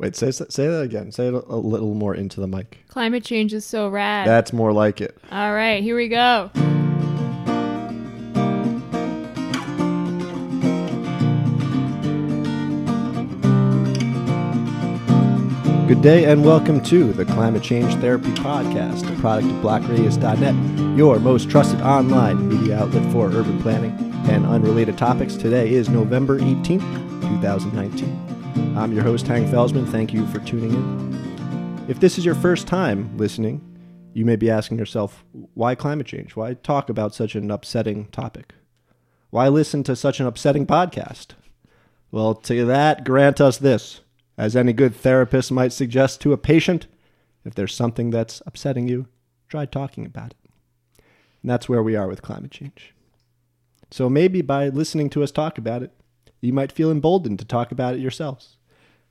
Wait, say say that again. Say it a, little more into the mic. Climate change is so rad. That's more like it. All right, here we go. Good day and welcome to the Climate Change Therapy Podcast, a product of blackradius.net, your most trusted online media outlet for urban planning and unrelated topics. Today is November 18th, 2019. I'm your host, Hank Felsman. Thank you for tuning in. If this is your first time listening, you may be asking yourself, why climate change? Why talk about such an upsetting topic? Why listen to such an upsetting podcast? Well, to that, grant us this. As any good therapist might suggest to a patient, if there's something that's upsetting you, try talking about it. And that's where we are with climate change. So maybe by listening to us talk about it, you might feel emboldened to talk about it yourselves,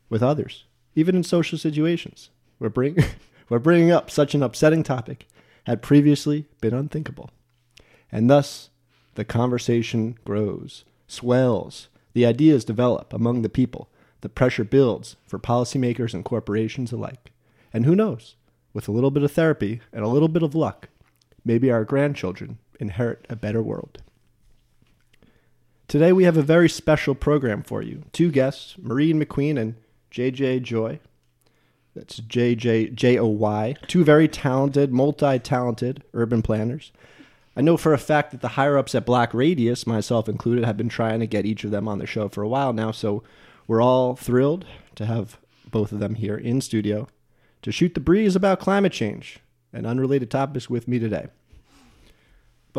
with others, even in social situations. We're, bring, we're bringing up such an upsetting topic had previously been unthinkable. And thus, the conversation grows, swells, the ideas develop among the people the pressure builds for policymakers and corporations alike. And who knows, with a little bit of therapy and a little bit of luck, maybe our grandchildren inherit a better world. Today we have a very special program for you. Two guests, Maureen McQueen and JJ Joy. That's J J O Y. Two very talented, multi talented urban planners. I know for a fact that the higher ups at Black Radius, myself included, have been trying to get each of them on the show for a while now, so we're all thrilled to have both of them here in studio to shoot the breeze about climate change and unrelated topics with me today.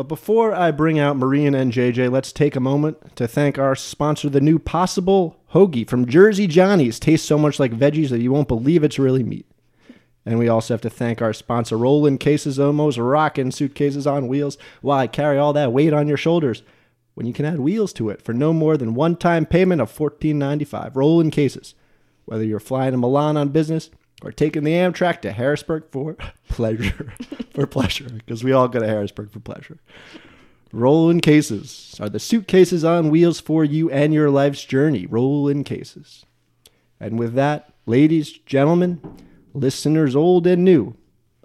But before I bring out Maureen and JJ, let's take a moment to thank our sponsor, the new Possible Hoagie from Jersey Johnny's. Tastes so much like veggies that you won't believe it's really meat. And we also have to thank our sponsor, Rollin Cases Omos, rocking suitcases on wheels. Why carry all that weight on your shoulders? when you can add wheels to it for no more than one time payment of $14.95. Rollin cases. Whether you're flying to Milan on business or taking the Amtrak to Harrisburg for pleasure, for pleasure, because we all go to Harrisburg for pleasure. Rollin cases are the suitcases on wheels for you and your life's journey. Rollin cases. And with that, ladies, gentlemen, listeners old and new,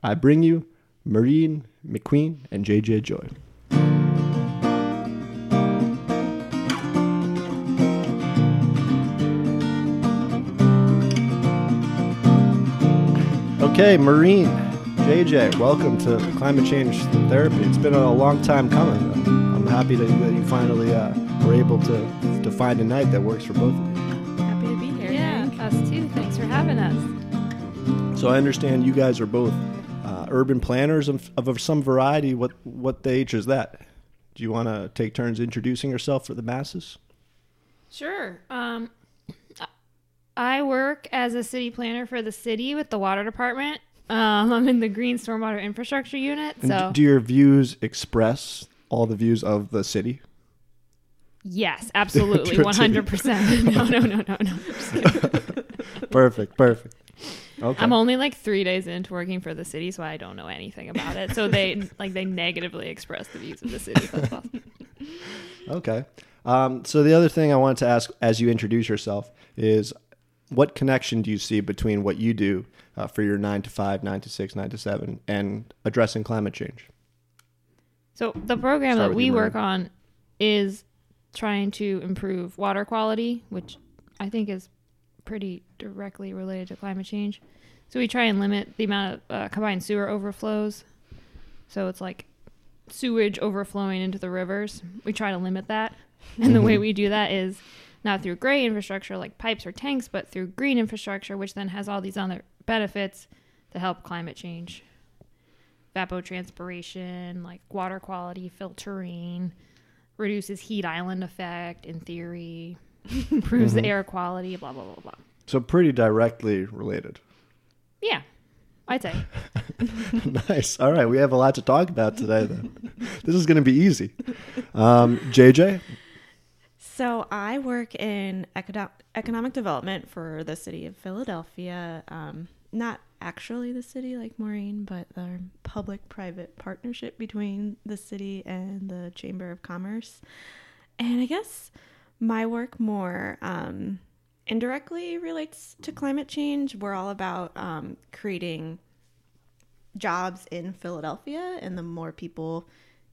I bring you Maureen McQueen and JJ Joy. Okay, Maureen, JJ, welcome to Climate Change Therapy. It's been a long time coming. I'm happy that you finally uh, were able to to find a night that works for both of you. Happy to be here. Yeah, Hank. us too. Thanks for having us. So I understand you guys are both uh, urban planners of, of some variety. What what age is that? Do you want to take turns introducing yourself for the masses? Sure. Um, I work as a city planner for the city with the water department. Um, I'm in the green stormwater infrastructure unit. And So do your views express all the views of the city? yes, absolutely, 100. percent No, no, no, no, no. Perfect, perfect. Okay. I'm only like three days into working for the city, so I don't know anything about it. So they like they negatively express the views of the city. Awesome. Okay. Um, so the other thing I wanted to ask as you introduce yourself is what connection do you see between what you do uh, for your nine to five, nine to six, nine to seven, and addressing climate change? So the program Start that we work on is trying to improve water quality, which I think is pretty directly related to climate change. So we try and limit the amount of uh, combined sewer overflows. So it's like sewage overflowing into the rivers. We try to limit that. And the way we do that is not through gray infrastructure like pipes or tanks, but through green infrastructure, which then has all these other benefits to help climate change evapotranspiration, like water quality filtering, reduces heat island effect in theory, improves Mhm. the air quality, blah blah blah blah. So pretty directly related. Yeah, I'd say. nice. All right, we have a lot to talk about today. Then this is going to be easy. Um, JJ, So I work in econo- economic development for the city of Philadelphia. Um, not actually the city like Maureen, but the public-private partnership between the city and the Chamber of Commerce. And I guess my work more um, indirectly relates to climate change. We're all about um, creating jobs in Philadelphia, and the more people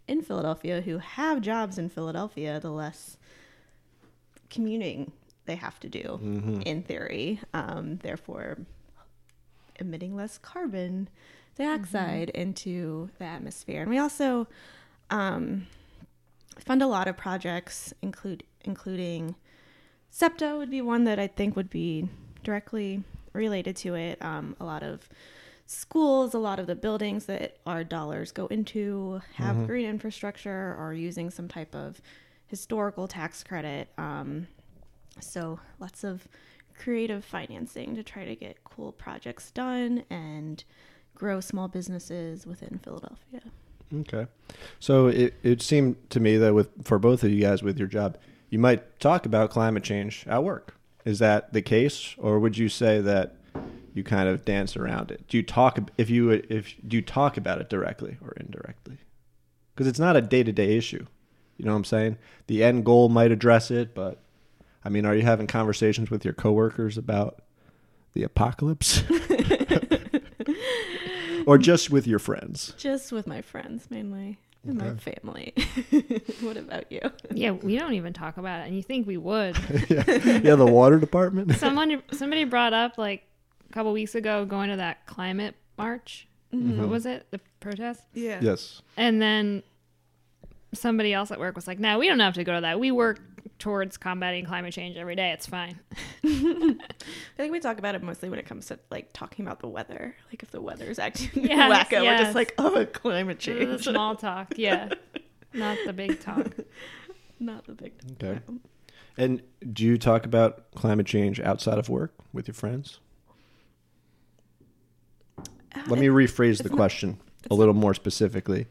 in Philadelphia who have jobs in Philadelphia, the less commuting they have to do, in theory. Um, therefore, emitting less carbon dioxide into the atmosphere. And we also um, fund a lot of projects, include including SEPTA would be one that I think would be directly related to it. Um, a lot of schools, a lot of the buildings that our dollars go into have green infrastructure or using some type of historical tax credit. Um, so lots of creative financing to try to get cool projects done and grow small businesses within Philadelphia. Okay. So it, it seemed to me that with for both of you guys with your job, you might talk about climate change at work. Is that the case, or would you say that you kind of dance around it? Do you talk if you if do you talk about it directly or indirectly? Because it's not a day to day issue. You know what I'm saying? The end goal might address it, but I mean, are you having conversations with your coworkers about the apocalypse, or just with your friends? Just with my friends mainly and my family. what about you? Yeah, we don't even talk about it, and you think we would. yeah, yeah, the water department. Someone, somebody brought up like a couple weeks ago going to that climate march. Mm-hmm. What was it? The protest, Yeah. yes. and then somebody else at work was like, "No, we don't have to go to that. We work towards combating climate change every day. It's fine." I think we talk about it mostly when it comes to like talking about the weather. Like if the weather's acting Yes, wacko, we're just like, oh, climate change. Small talk, yeah, not the big talk. Not the big. Talk. Okay. And do you talk about climate change outside of work with your friends? Uh, Let me rephrase the it's not- question a little more specifically.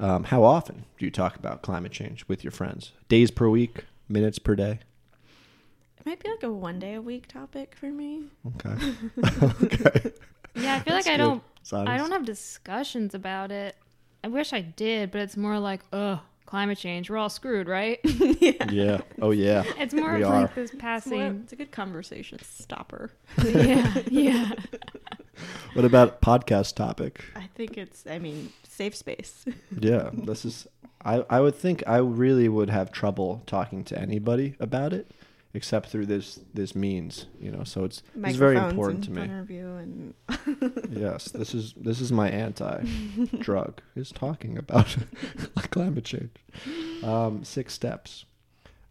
Um, how often do you talk about climate change with your friends? Days per week, minutes per day? It might be like a one day a week topic for me. Okay. okay. Yeah, I feel That's like I good. don't. I don't have discussions about it. I wish I did, but it's more like, ugh, climate change. We're all screwed, right? Yeah. yeah. Oh, yeah. It's more We of are. like this It's, more, passing. it's a good conversation stopper. yeah, yeah. What about podcast topic? I think it's. I mean, safe space. Yeah, this is. I I would think I really would have trouble talking to anybody about it, except through this this means, you know. So it's it's very important to me. you and Yes, this is this is my anti drug is talking about climate change. Um, six steps.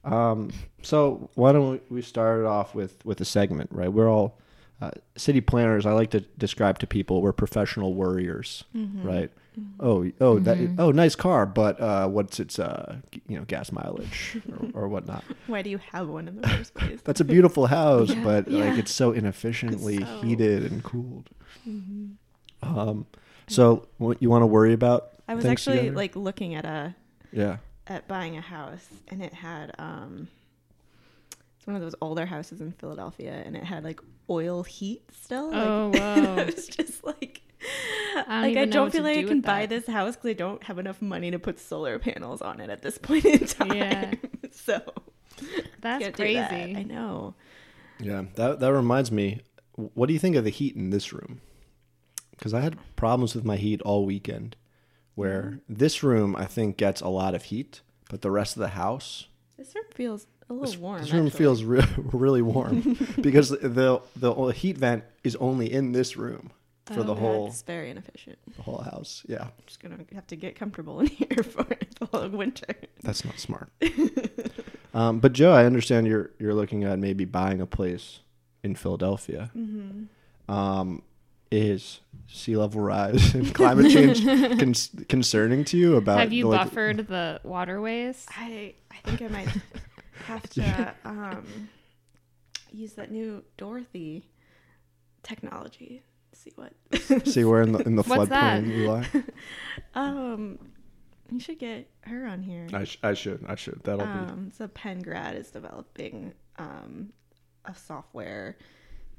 Um, so why don't we, we start it off with with a segment, right? We're all uh, city planners. I like to describe to people we're professional worriers, Mm-hmm. right? Oh, oh, that, Mhm. oh, nice car, but uh, what's its uh, you know, gas mileage or, or whatnot? Why do you have one in the first place? That's a beautiful house, Yeah, but like it's so inefficiently so- heated and cooled. Mhm. Um, so what you want to worry about? I was actually together? like looking at a yeah, at buying a house and it had um it's one of those older houses in Philadelphia and it had like oil heat still. Like, Oh, whoa. I was just like don't like I don't feel to like I can buy that. this house because I don't have enough money to put solar panels on it at this point in time. Yeah. so That's can't do that. crazy. I know. yeah. That that reminds me. What do you think of the heat in this room? Because I had problems with my heat all weekend. Where mm-hmm. this room I think gets a lot of heat, but the rest of the house, This room feels a little this, warm. this room actually. feels re- really warm because the the heat vent is only in this room for Oh, the yeah, whole It's very inefficient. the whole house. Yeah, I'm just gonna have to get comfortable in here for the whole winter. that's not smart. um, but Joe, I understand you're you're looking at maybe buying a place in Philadelphia. Mm-hmm. um, is sea level rise and climate change con- concerning to you? About Have you like, buffered the waterways? I I think I might have to um, use that new Dorothy technology. See what? See, we're in the in the What's that? floodplain. Eli. um, you should get her on here. I, sh- I should. I should. That'll be. Um, so Penn Grad is developing um, a software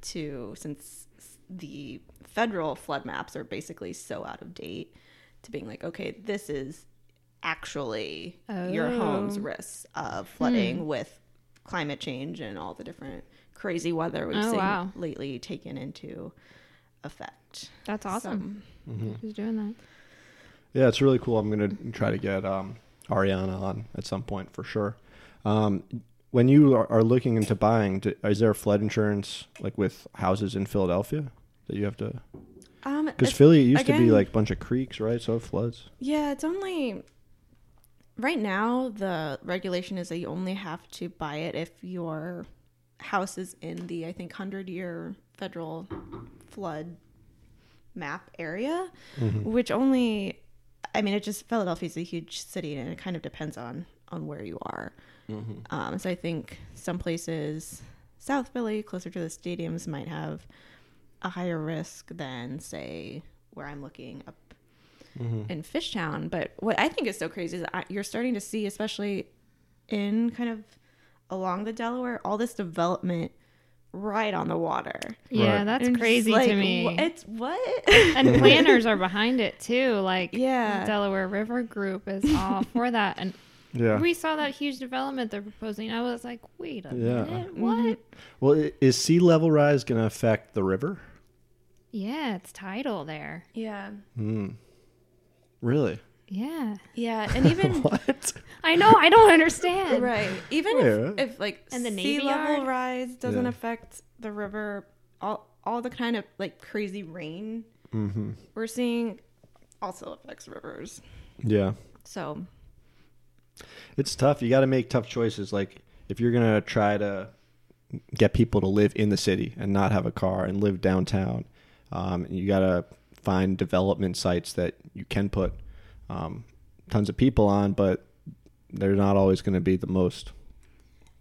to since the federal flood maps are basically so out of date to being like, okay, this is actually your home's Oh. risks of flooding with climate change and all the different crazy weather we've Oh, seen wow. lately taken into effect. That's awesome. hmm Who's doing that? Yeah, it's really cool. I'm gonna try to get um, Ariana on at some point for sure. Um, when you are, are looking into buying, do, is there flood insurance like with houses in Philadelphia that you have to? Um, Because it's- Philly it used to be like a bunch of creeks, right? So it floods. Yeah, it's only right now the regulation is that you only have to buy it if your house is in the I think 100 year federal flood map area, Mm-hmm. which only I mean it just Philadelphia's a huge city and it kind of depends on on where you are. Mm-hmm. Um, so I think some places South Philly closer to the stadiums might have a higher risk than say where I'm looking up Mm-hmm. in Fishtown. But what I think is so crazy is I, you're starting to see, especially in kind of along the Delaware, all this development right on the water. Yeah, Right. that's And crazy like, to me. wh- It's what? and planners are behind it too. Like Yeah. the Delaware River Group is all for that. And Yeah. we saw that huge development they're proposing. I was like, wait a Yeah. minute, what? Well, is sea level rise going to affect the river? Yeah, it's tidal there. yeah. Hmm. Really? Yeah, Yeah. And even What? I know. I don't understand. right, even Yeah. if, if like And the sea Navy level Yard? rise doesn't Yeah. affect the river, all all the kind of like crazy rain Mm-hmm. we're seeing also affects rivers. Yeah. So It's tough. You got to make tough choices. Like if you're gonna try to get people to live in the city and not have a car and live downtown, um, you got to find development sites that you can put um, tons of people on, but they're not always going to be the most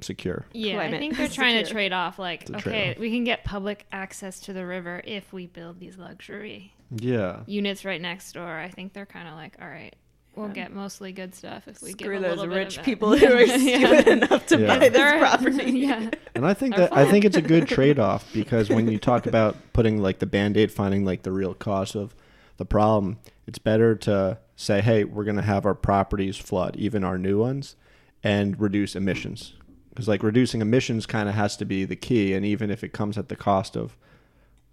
secure. Yeah, I think they're trying to trade off. Like, okay, trade-off. we can get public access to the river if we build these luxury Yeah. units right next door. I think they're kind of like, all right, we'll Yeah. get mostly good stuff if we screw give a those little bit rich of it. people who are Yeah. stupid enough to Yeah. buy this They're- property. yeah, And I think They're that I think it's a good trade-off because when you talk about putting like the band-aid finding like the real cause of the problem, it's better to say, "Hey, we're going to have our properties flood, even our new ones, and reduce emissions." Cuz like reducing emissions kind of has to be the key and even if it comes at the cost of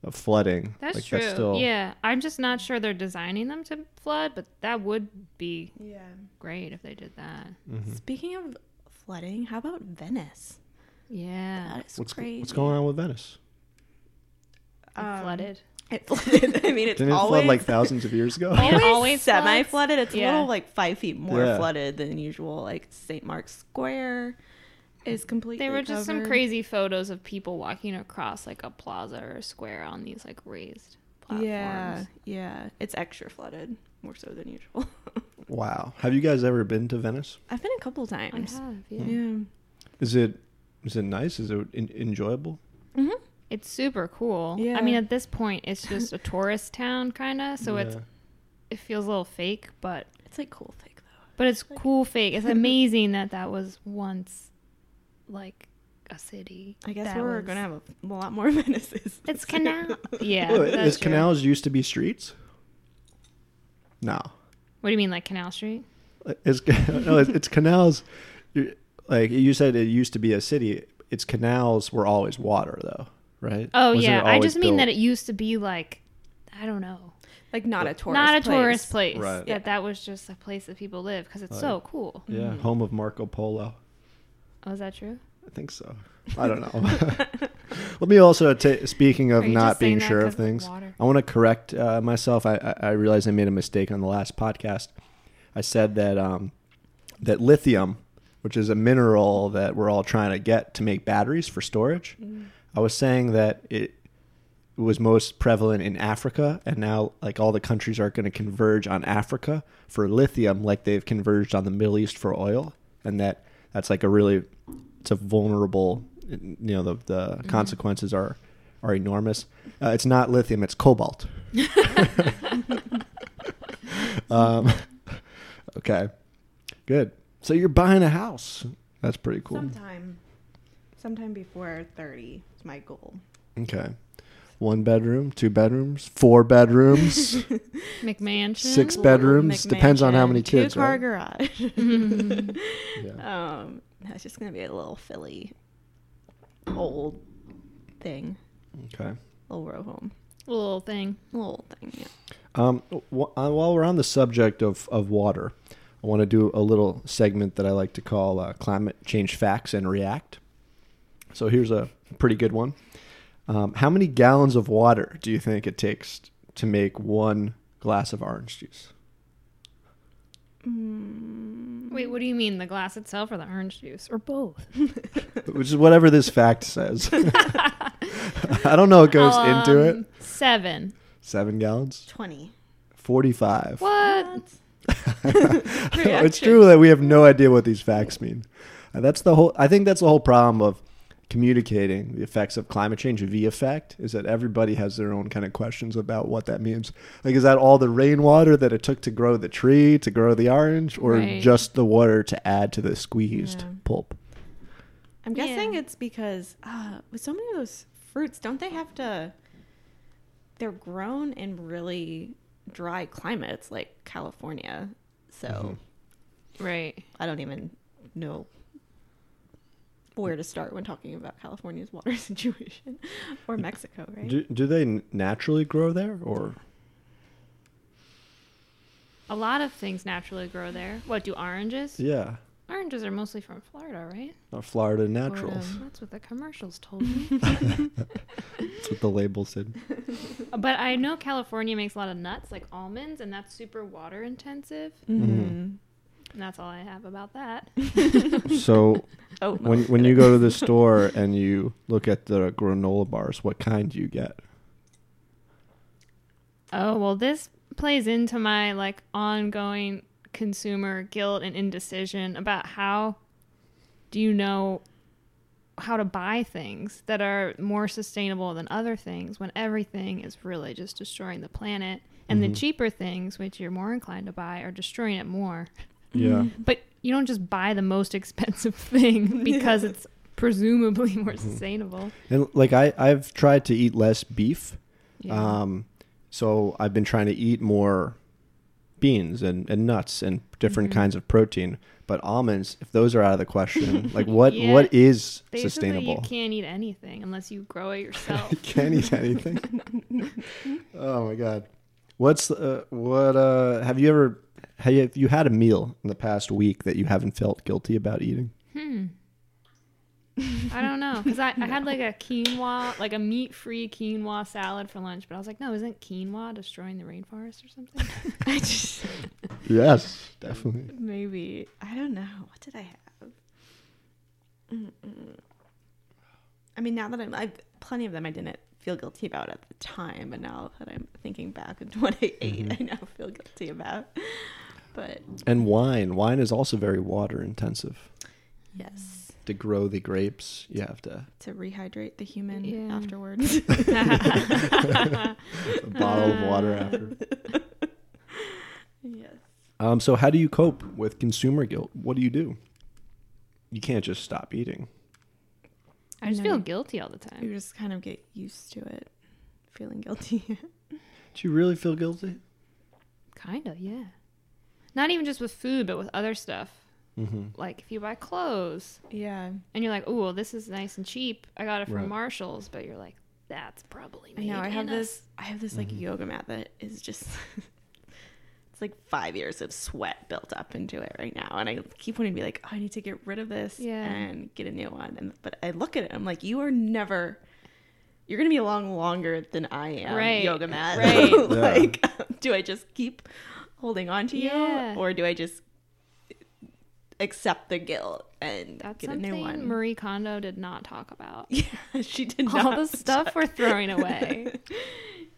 of flooding, that's like true. still Yeah, I'm just not sure they're designing them to flood, but that would be Yeah. great if they did that. Mhm. Speaking of flooding, how about Venice? Yeah, That is What's crazy. what's going on with Venice? It Um, flooded. It flooded. I mean, it's Didn't it always flood like thousands of years ago? It always, always semi-flooded. It's a little like five feet more Yeah. flooded than usual. Like St. Mark's Square is completely. There were just some crazy photos of people walking across like a plaza or a square on these like raised platforms. Yeah, yeah. It's extra flooded, more so than usual. Wow. Have you guys ever been to Venice? I've been a couple times. I times. have. Yeah. Yeah. Is it is it nice? Is it en- enjoyable? hmm It's super cool. Yeah. I mean, at this point, it's just a tourist town, kind of. So it's it feels a little fake, but It's like cool fake though. but it's cool fake. It's amazing that that was once like a city. I guess that we're was- gonna have a, a lot more Venices. It's canal. Yeah. That's is true. canals used to be streets? No. What do you mean, like Canal Street? It's no, it's, it's canals. Like you said, it used to be a city. Its canals were always water, though, right? Oh Wasn't yeah, I just mean that it used to be like, I don't know, like not a tourist. not a place. tourist place. Right. That that was just a place that people live because it's Right. so cool. Yeah, Mhm. home of Marco Polo. Oh, is that true? I think so. I don't know. Let me also ta speaking of not being sure of things. water? I want to correct uh, myself. I, I, I realized I made a mistake on the last podcast. I said that um, that lithium, which is a mineral that we're all trying to get to make batteries for storage, Mm. I was saying that it was most prevalent in Africa, and now like all the countries are going to converge on Africa for lithium, like they've converged on the Middle East for oil, and that that's like a really it's a vulnerable. You know the the Mm-hmm. consequences are are enormous. Uh, it's not lithium; it's cobalt. um, okay, good. So you're buying a house. That's pretty cool. Sometime, sometime before thirty is my goal. Okay. One bedroom, two bedrooms, four bedrooms, McMansion. six bedrooms. Depends on how many kids. Two car Right? garage. Yeah. um, that's just gonna be a little Philly, old thing, Okay. little row home, Little thing. little thing. Yeah. Um, wh- uh, while we're on the subject of, of water, I want to do a little segment that I like to call uh, Climate Change Facts and React. So here's a pretty good one. Um, how many gallons of water do you think it takes to make one glass of orange juice? Mm, Wait, what do you mean? The glass itself or the orange juice? Or both? Which is whatever this fact says. I don't know what goes into it. Um, Seven. Seven gallons? Twenty. 45. What? it's true that we have no idea what these facts mean. And that's the whole. I think that's the whole problem of communicating the effects of climate change via effect, is that everybody has their own kind of questions about what that means. Like, is that all the rainwater that it took to grow the tree to grow the orange, or Right. just the water to add to the squeezed Yeah. pulp? I'm guessing Yeah. it's because uh, with so many of those fruits, don't they have to? They're grown in really dry climates like California, so Right. I don't even know where to start when talking about California's water situation or Mexico, right? Do, do they naturally grow there, or A lot of things naturally grow there. What do oranges? yeah, Oranges are mostly from Florida, right? uh, Florida naturals? Florida. That's what the commercials told me. That's what the label said. but I know California makes a lot of nuts, like almonds, and that's super water intensive. Mhm. And that's all I have about that. So Oh, when when you go to the store and you look at the granola bars, what kind do you get? Oh, well, this plays into my like ongoing consumer guilt and indecision about how do you know how to buy things that are more sustainable than other things when everything is really just destroying the planet and Mhm. the cheaper things which you're more inclined to buy are destroying it more. Yeah. But you don't just buy the most expensive thing because it's presumably more Mm-hmm. sustainable. And like I I've tried to eat less beef. Yeah. Um so I've been trying to eat more beans and, and nuts and different Mhm. kinds of protein. But almonds, if those are out of the question, like what Yeah. what is Basically, sustainable? you can't eat anything unless you grow it yourself. You can't eat anything. oh my god. What's uh, what uh have you ever have you, had a meal in the past week that you haven't felt guilty about eating? Hmm. I don't know because I, I had like a quinoa, like a meat-free quinoa salad for lunch, but I was like, no, isn't quinoa destroying the rainforest or something? I just Yes, definitely. maybe I don't know. What did I have? Mm-mm. I mean, now that I'm, I've plenty of them, I didn't feel guilty about at the time, but now that I'm thinking back at what I ate, Mhm. I now feel guilty about. But And wine. Wine is also very water intensive. yes, To grow the grapes, you have to to rehydrate the human Yeah. afterwards. a bottle of water after. yes. Um, so how do you cope with consumer guilt? What do you do? You can't just stop eating. I just No. feel guilty all the time. You just kind of get used to it, feeling guilty. Do you really feel guilty? Kind of, yeah. Not even just with food, but with other stuff. Mm-hmm. Like if you buy clothes yeah. and you're like, "Oh, well, this is nice and cheap. I got it from Right. Marshalls," but you're like, "That's probably I made know. I have in a this. I have this like Mhm. yoga mat that is just. it's like five years of sweat built up into it right now, and I keep wanting to be like, oh, I need to get rid of this Yeah. and get a new one. And but I look at it, I'm like, you are never. You're gonna be along longer than I am, Right, yoga mat. right. like, do I just keep holding on to Yeah. you, or do I just accept the guilt and That's get a new one? Marie Kondo did not talk about. yeah, she did All not. All the stuff we're throwing away.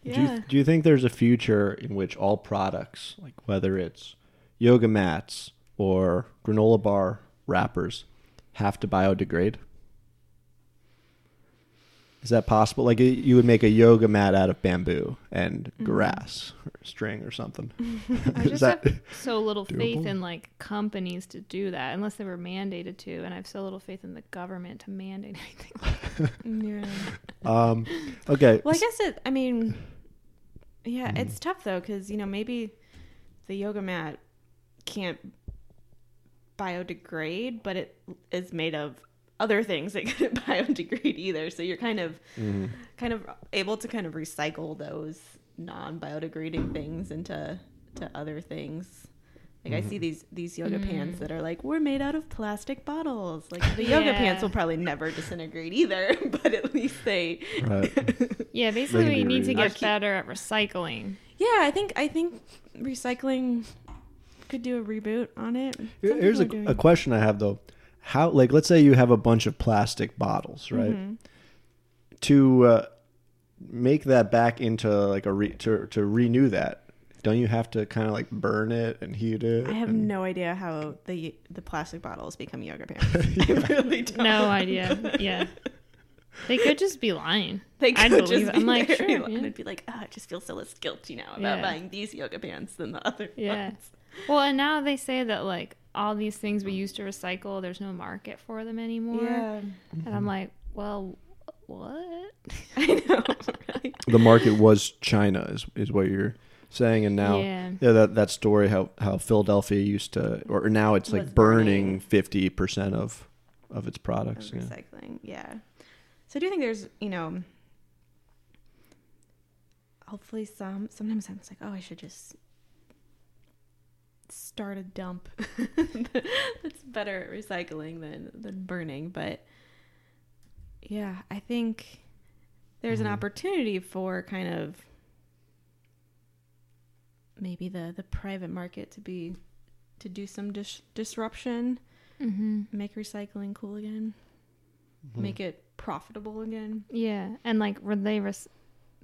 Do, yeah. you, do you think there's a future in which all products, like whether it's yoga mats or granola bar wrappers, have to biodegrade? Is that possible? Like you would make a yoga mat out of bamboo and Mhm. grass or string or something. I just have so little faith in like companies to do that unless they were mandated to, and I have so little faith in the government to mandate anything. yeah. um, okay? Well, I guess it. I mean, yeah, Mhm. it's tough though because you know maybe the yoga mat can't biodegrade, but it is made of other things that couldn't biodegrade either. So you're kind of Mhm. kind of able to kind of recycle those non-biodegrading things into to other things. Like I see these these yoga pants that are like we're made out of plastic bottles. Like the yoga Yeah. pants will probably never disintegrate either, but at least they Right. Yeah, basically can we need to get Keep- better at recycling. Yeah, I think I think recycling could do a reboot on it. Some Here's a, a question I have though. How like let's say you have a bunch of plastic bottles, right? Mhm. To uh, make that back into like a re- to to renew that, don't you have to kind of like burn it and heat it? I have and- no idea how the the plastic bottles become yoga pants. I really don't. No idea. Yeah. They could just be lying. They I'd could believe just it. I'm be like, very sure, low, yeah. and I'd be like, oh, I just feel so less guilty now about Yeah. buying these yoga pants than the other Yeah. ones. Well, and now they say that like all these things we used to recycle, there's no market for them anymore. And I'm mm-hmm. like, well, what? I know. Right? the market was China is is what you're saying, and now Yeah. yeah, that that story how how Philadelphia used to, or now it's like burning burning. fifty percent of of its Of products. Yeah. recycling, yeah. So I do think there's, you know, hopefully some. Sometimes I'm just like, oh, I should just start a dump. That's better at recycling than than burning, but yeah, I think there's an Mhm. opportunity for kind of maybe the the private market to be to do some dis- disruption, Mm-hmm. make recycling cool again, make it profitable again. Yeah, and like where they res-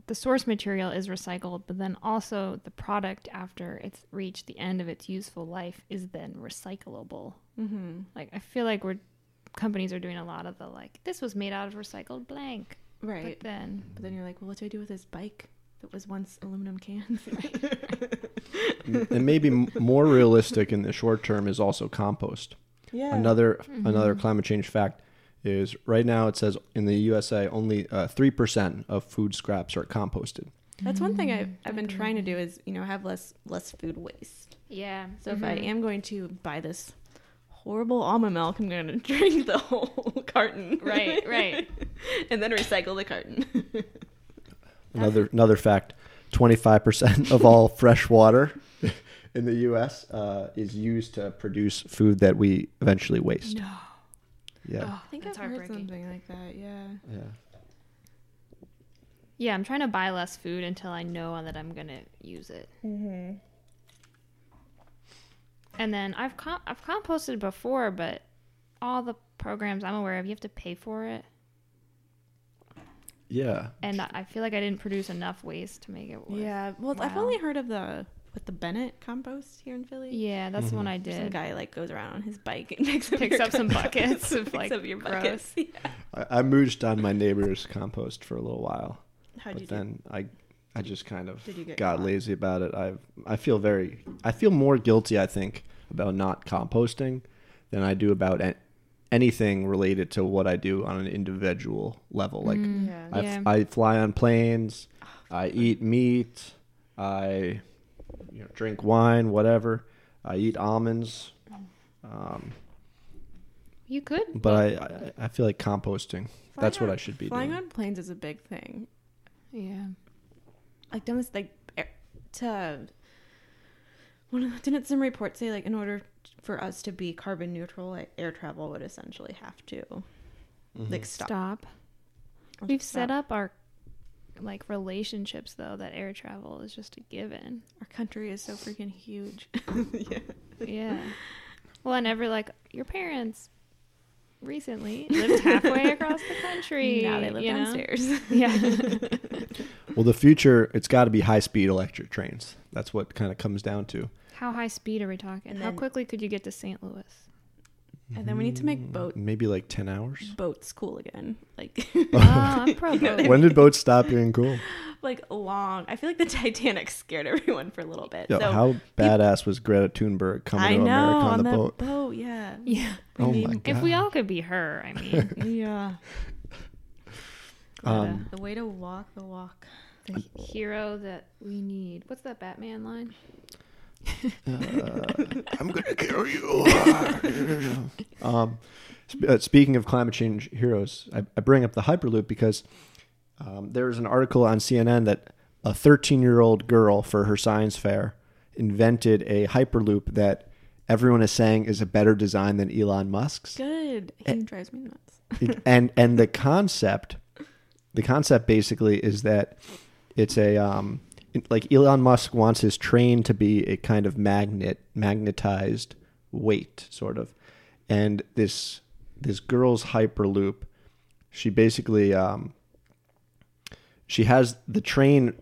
the source material is recycled, but then also the product after it's reached the end of its useful life is then recyclable. Mm-hmm. Like I feel like we're companies are doing a lot of the like this was made out of recycled blank, Right. but then But then you're like, well, what do I do with this bike that was once aluminum cans? and maybe more realistic in the short term is also compost. yeah. Another another Mhm. climate change fact is right now it says in the USA only uh, three percent of food scraps are composted. That's one thing I've, Mm, I've been trying to do is, you know, have less less food waste. yeah. So if I Mhm. am going to buy this horrible almond milk, I'm going to drink the whole carton. Right, right. and then recycle the carton. Another another fact: twenty five percent of all fresh water in the U.S. Uh, is used to produce food that we eventually waste. no, Yeah, oh, I think that's I've heard something like that. Yeah. yeah. Yeah, I'm trying to buy less food until I know that I'm gonna use it. Mm-hmm. And then I've com- I've composted before, but all the programs I'm aware of, you have to pay for it, Yeah. and I I feel like I didn't produce enough waste to make it worth. Yeah. Well, I've only heard of the with the Bennett compost here in Philly. Yeah, that's the one Mhm. I Some did. guy like goes around on his bike and picks up, Picks up some buckets of, Picks like, up your gross. buckets. Yeah. I, I mooched on my neighbor's compost for a little while, How'd but you do? then I, I just kind of Did you get got caught? lazy about it. I I feel very I feel more guilty I think about not composting than I do about an, anything related to what I do on an individual level. Like Mm, Yeah. I, yeah. I fly on planes, I eat meat, I you know, drink wine, whatever. I eat almonds, um, you could, but I, I I feel like composting. That's Flying what on- I should be doing. Flying doing. on planes is a big thing. yeah. Like, don't this, like to one of, didn't some reports say like in order for us to be carbon neutral, like, air travel would essentially have to Mhm. like stop. Stop. We've stop. set up our like relationships though that air travel is just a given. Our country is so freaking huge. yeah. Yeah. Well, and every like your parents recently lived halfway across the country. Now they live you know? downstairs. Yeah. Well, the future, it's got to be high speed electric trains. That's what kind of comes down to. How high speed are we talking? And How then- quickly could you get to St. Louis? And then we need to make Mm, boat- Maybe like 10 hours. Boats cool again. Like Oh, I'm pro You know what I boat. when did boats stop being cool? like long. I feel like the Titanic scared everyone for a little bit. Yo, so how badass was Greta Thunberg coming I to know America on, on the that boat? boat. Yeah. Yeah. I Oh mean, my god! If we all could be her, I mean, Yeah. Um, the way to walk the walk. the hero that we need. What's that Batman line? Uh, I'm gonna kill you. um, sp- uh, speaking of climate change heroes, I, I bring up the Hyperloop because um, there was an article on CNN that a 13 year old girl for her science fair invented a Hyperloop that everyone is saying is a better design than Elon Musk's. Good. He drives me nuts. and and the concept the concept basically is that it's a um it- like Elon Musk wants his train to be a kind of magnet magnetized weight sort of. And this this girl's hyperloop she basically um she has the train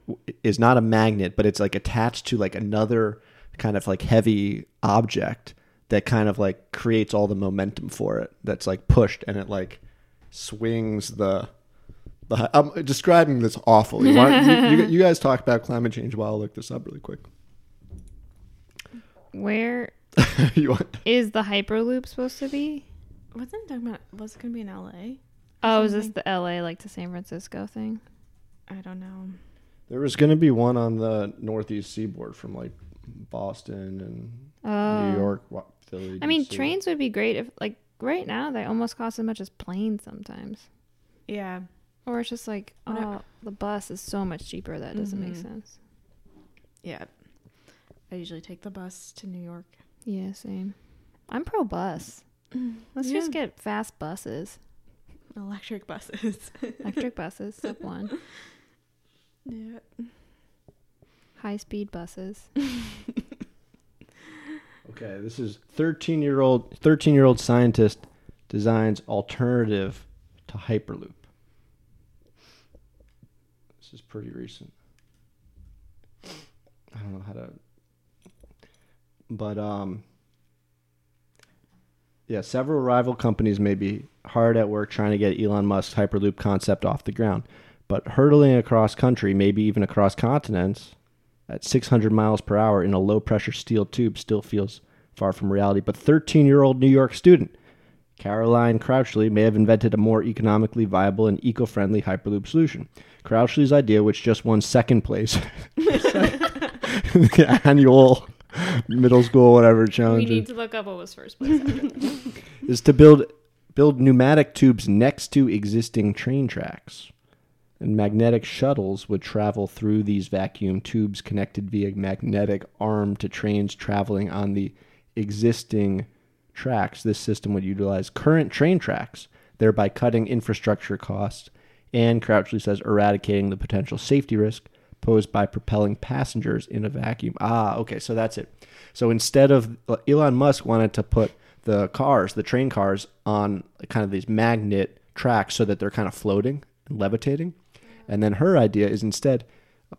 is not a magnet but it's like attached to like another kind of like heavy object that kind of like creates all the momentum for it that's like pushed and it like swings the I'm describing this awfully. Why you, you, you guys talk about climate change while I look this up really quick. Where you want, is the Hyperloop supposed to be? Wasn't it talking about? Was it going to be in L.A.? Oh, is this the LA like to San Francisco thing? I don't know. there was going to be one on the northeast seaboard from like Boston and Oh. New York, Philly. I mean, DC. trains would be great if, like, right now they almost cost as much as planes sometimes. Yeah. Or it's just like, What I- oh, the bus is so much cheaper that doesn't make Mhm. sense. Yeah. I usually take the bus to New York. Yeah, same. I'm pro bus. Let's just get fast buses, Electric buses. electric buses, step one, yeah. high speed buses. Okay, this is 13 year old 13 year old scientist designs alternative to Hyperloop. This is pretty recent. I don't know how to but um yeah, several rival companies may be hard at work trying to get Elon Musk's Hyperloop concept off the ground, but hurtling across country, maybe even across continents, at 600 miles per hour in a low pressure steel tube still feels far from reality. But 13 year old New York student Caroline Crouchley may have invented a more economically viable and eco friendly Hyperloop solution. Crouchley's idea, which just won second place the annual middle school whatever challenge. we need to look up what was first place. is to build build pneumatic tubes next to existing train tracks. And magnetic shuttles would travel through these vacuum tubes connected via magnetic arm to trains traveling on the existing tracks. This system would utilize current train tracks, thereby cutting infrastructure costs and, Crouchley says, eradicating the potential safety risk posed by propelling passengers in a vacuum. Ah, okay, so that's it. So instead of Elon Musk wanted to put the cars, the train cars, on kind of these magnet tracks so that they're kind of floating and levitating. And then her idea is instead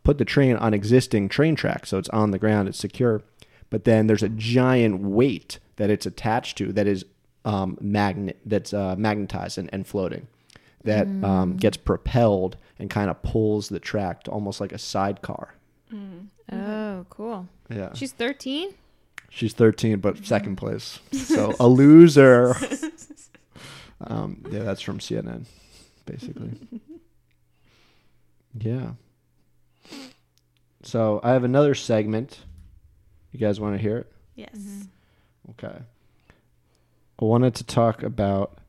put the train on existing train tracks so it's on the ground, it's secure. But then there's a giant weight that it's attached to that is um, magnet that's uh, magnetized and, and floating that um, gets propelled and kind of pulls the track almost like a sidecar. oh, cool. Yeah. She's 13? She's 13, but second place. So a loser. Um, yeah, that's from CNN, basically. Yeah. So I have another segment. You guys want to hear it? Yes. Okay. I wanted to talk about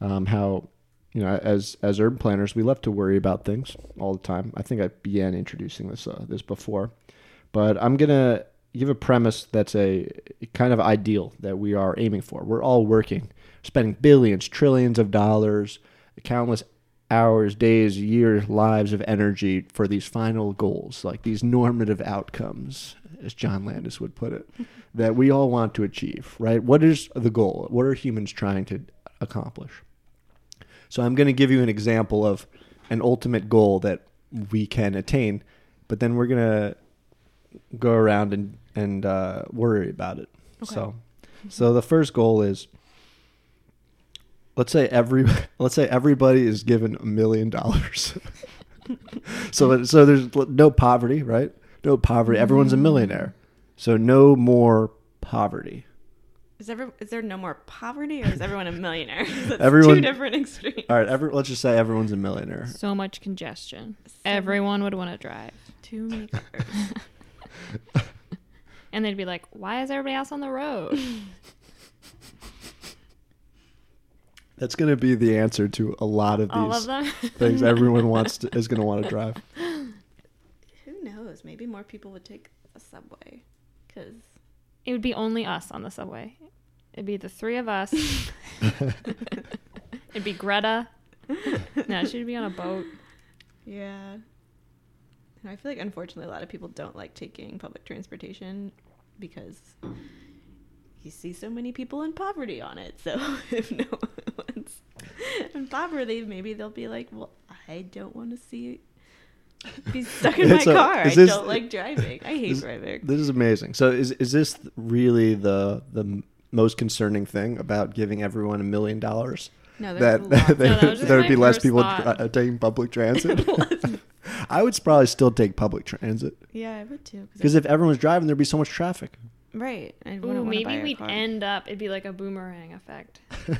um, how, you know, as as urban planners, we love to worry about things all the time. I think I began introducing this uh, this before, but I'm gonna give a premise that's a kind of ideal that we are aiming for. We're all working, spending billions, trillions of dollars, countless hours, days, years, lives of energy for these final goals, like these normative outcomes, as John Landis would put it, that we all want to achieve, right? What is the goal? What are humans trying to accomplish? So I'm going to give you an example of an ultimate goal that we can attain, but then we're going to go around and and uh, worry about it. Okay. So, so the first goal is let's say every let's say everybody is given a million dollars. so so there's no poverty, right? No poverty. Everyone's a millionaire. So no more poverty. Is ever is there no more poverty, or is everyone a millionaire? That's Everyone- two different extremes. All right, every, let's just say everyone's a millionaire. So much congestion. So Everyone would want to drive. Too many cars. and they'd be like, "Why is everybody else on the road?" That's going to be the answer to a lot of All of these things everyone wants to, is going to want to drive. Who knows? Maybe more people would take a subway because it would be only us on the subway. It'd be the three of us. It'd be Greta. No, she'd be on a boat. yeah. And I feel like unfortunately a lot of people don't like taking public transportation because you see so many people in poverty on it. So if no one's in poverty, maybe they'll be like, "Well, I don't want to see." Be stuck in my car. I this- don't like driving. I hate Is- driving. This is amazing. So is is this really the the most concerning thing about giving everyone a million dollars? No, That, No, that there would be less people uh, taking public transit. I would probably still take public transit yeah, I would too. because if everyone was driving, there'd be so much traffic. Right, I wouldn't Ooh, wanna buy maybe we'd car. end up. It'd be like a boomerang effect.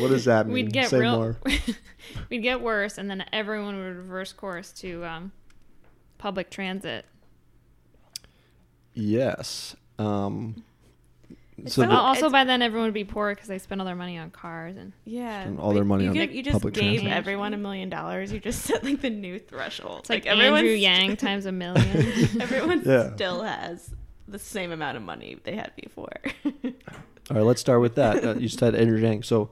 What does that mean? We'd get Say real. more. we'd get worse, and then everyone would reverse course to um, public transit. Yes. Um, so so- the- also, by then, everyone would be poor because they spend all their money on cars and Yeah, Spend all their money you on could- you just public gave transit. everyone a million dollars. You just set like the new threshold. it's like, everyone Andrew Yang times a million. everyone Yeah. still has the same amount of money they had before. all right, let's start with that. Uh, you said Andrew Yang. So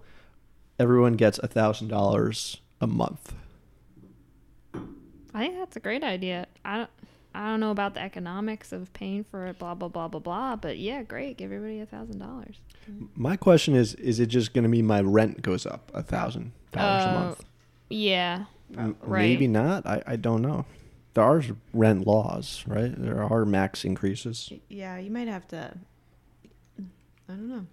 everyone gets a thousand dollars a month. I think that's a great idea. I don't, I don't know about the economics of paying for it, blah blah blah blah blah. But yeah, great. Give everybody a thousand dollars. My question is: Is it just going to mean my rent goes up a thousand dollars a Uh, month? Yeah, M- right. Maybe not. I, I don't know. There are rent laws, right? There are max increases. yeah, you might have to. I don't know.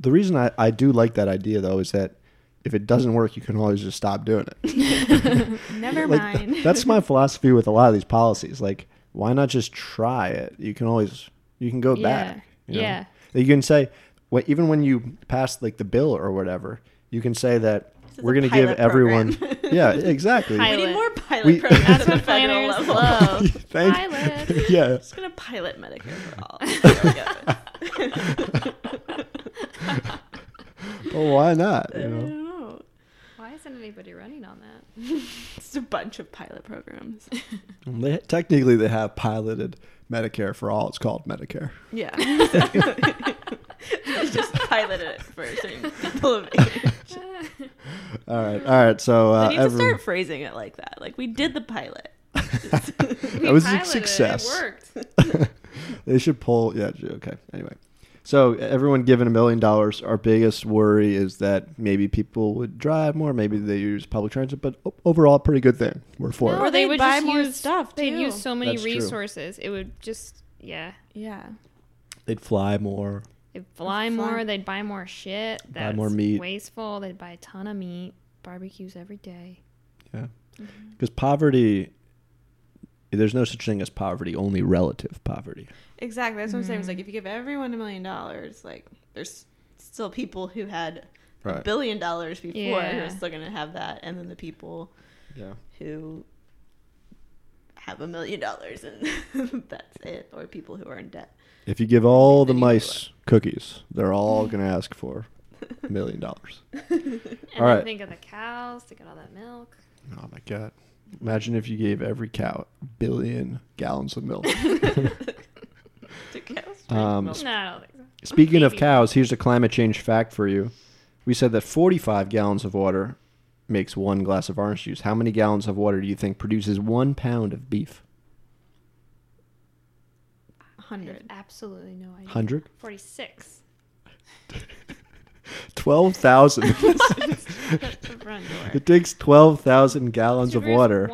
The reason I, I do like that idea though is that if it doesn't work, you can always just stop doing it. Never Like, mind. th- that's my philosophy with a lot of these policies. Like, why not just try it? You can always you can go Yeah. back. you know? Yeah. You can say, well, even when you pass like the bill or whatever, you can say that we're going to give pilot everyone. yeah, exactly. Pilot. we need more pilot We- programs That's at the federal planners level. love. Thank- Pilot. yeah. Just gonna pilot Medicare for all. Well, why not? You know? don't know. Why isn't anybody running on that? It's a bunch of pilot programs. They, technically, they have piloted Medicare for all. It's called Medicare. Yeah. it's just piloted it for certain people of age. All right, all right. So uh, they need to start phrasing it like that. Like we did the pilot. that was a piloted it, success. It worked. They should pull. Yeah. Okay. Anyway, so everyone given a million dollars. Our biggest worry is that maybe people would drive more. Maybe they use public transit. But overall, pretty good thing. We're for No, it. Or they they'd buy just more use stuff, They'd use so many That's true. resources. It would just yeah. Yeah. They'd fly more. They'd fly Fly. more. They'd buy more shit. Buy That's more meat. Wasteful. They'd buy a ton of meat. Barbecues every day. Yeah. Because poverty. There's no such thing as poverty. Only relative poverty. Exactly. That's what I'm saying. Mm-hmm. It's like if you give everyone a million dollars, like there's still people who had a Right. billion dollars before who Yeah. are still gonna have that, and then the people Yeah. who have a million dollars and that's it, or people who are in debt. If you give all the Then you do mice cookies, they're all going to ask for a million dollars. And All right. think of the cows to get all that milk. Oh my god! Imagine if you gave every cow a billion gallons of milk. Do cows drink Um, milk? No, I don't think so. Speaking of Maybe. cows, here's a climate change fact for you. We said that 45 gallons of water makes one glass of orange juice. How many gallons of water do you think produces one pound of beef? I have hundred. absolutely no idea. 100? Forty-six. 12,000. That's the front door. it takes 12,000 gallons of water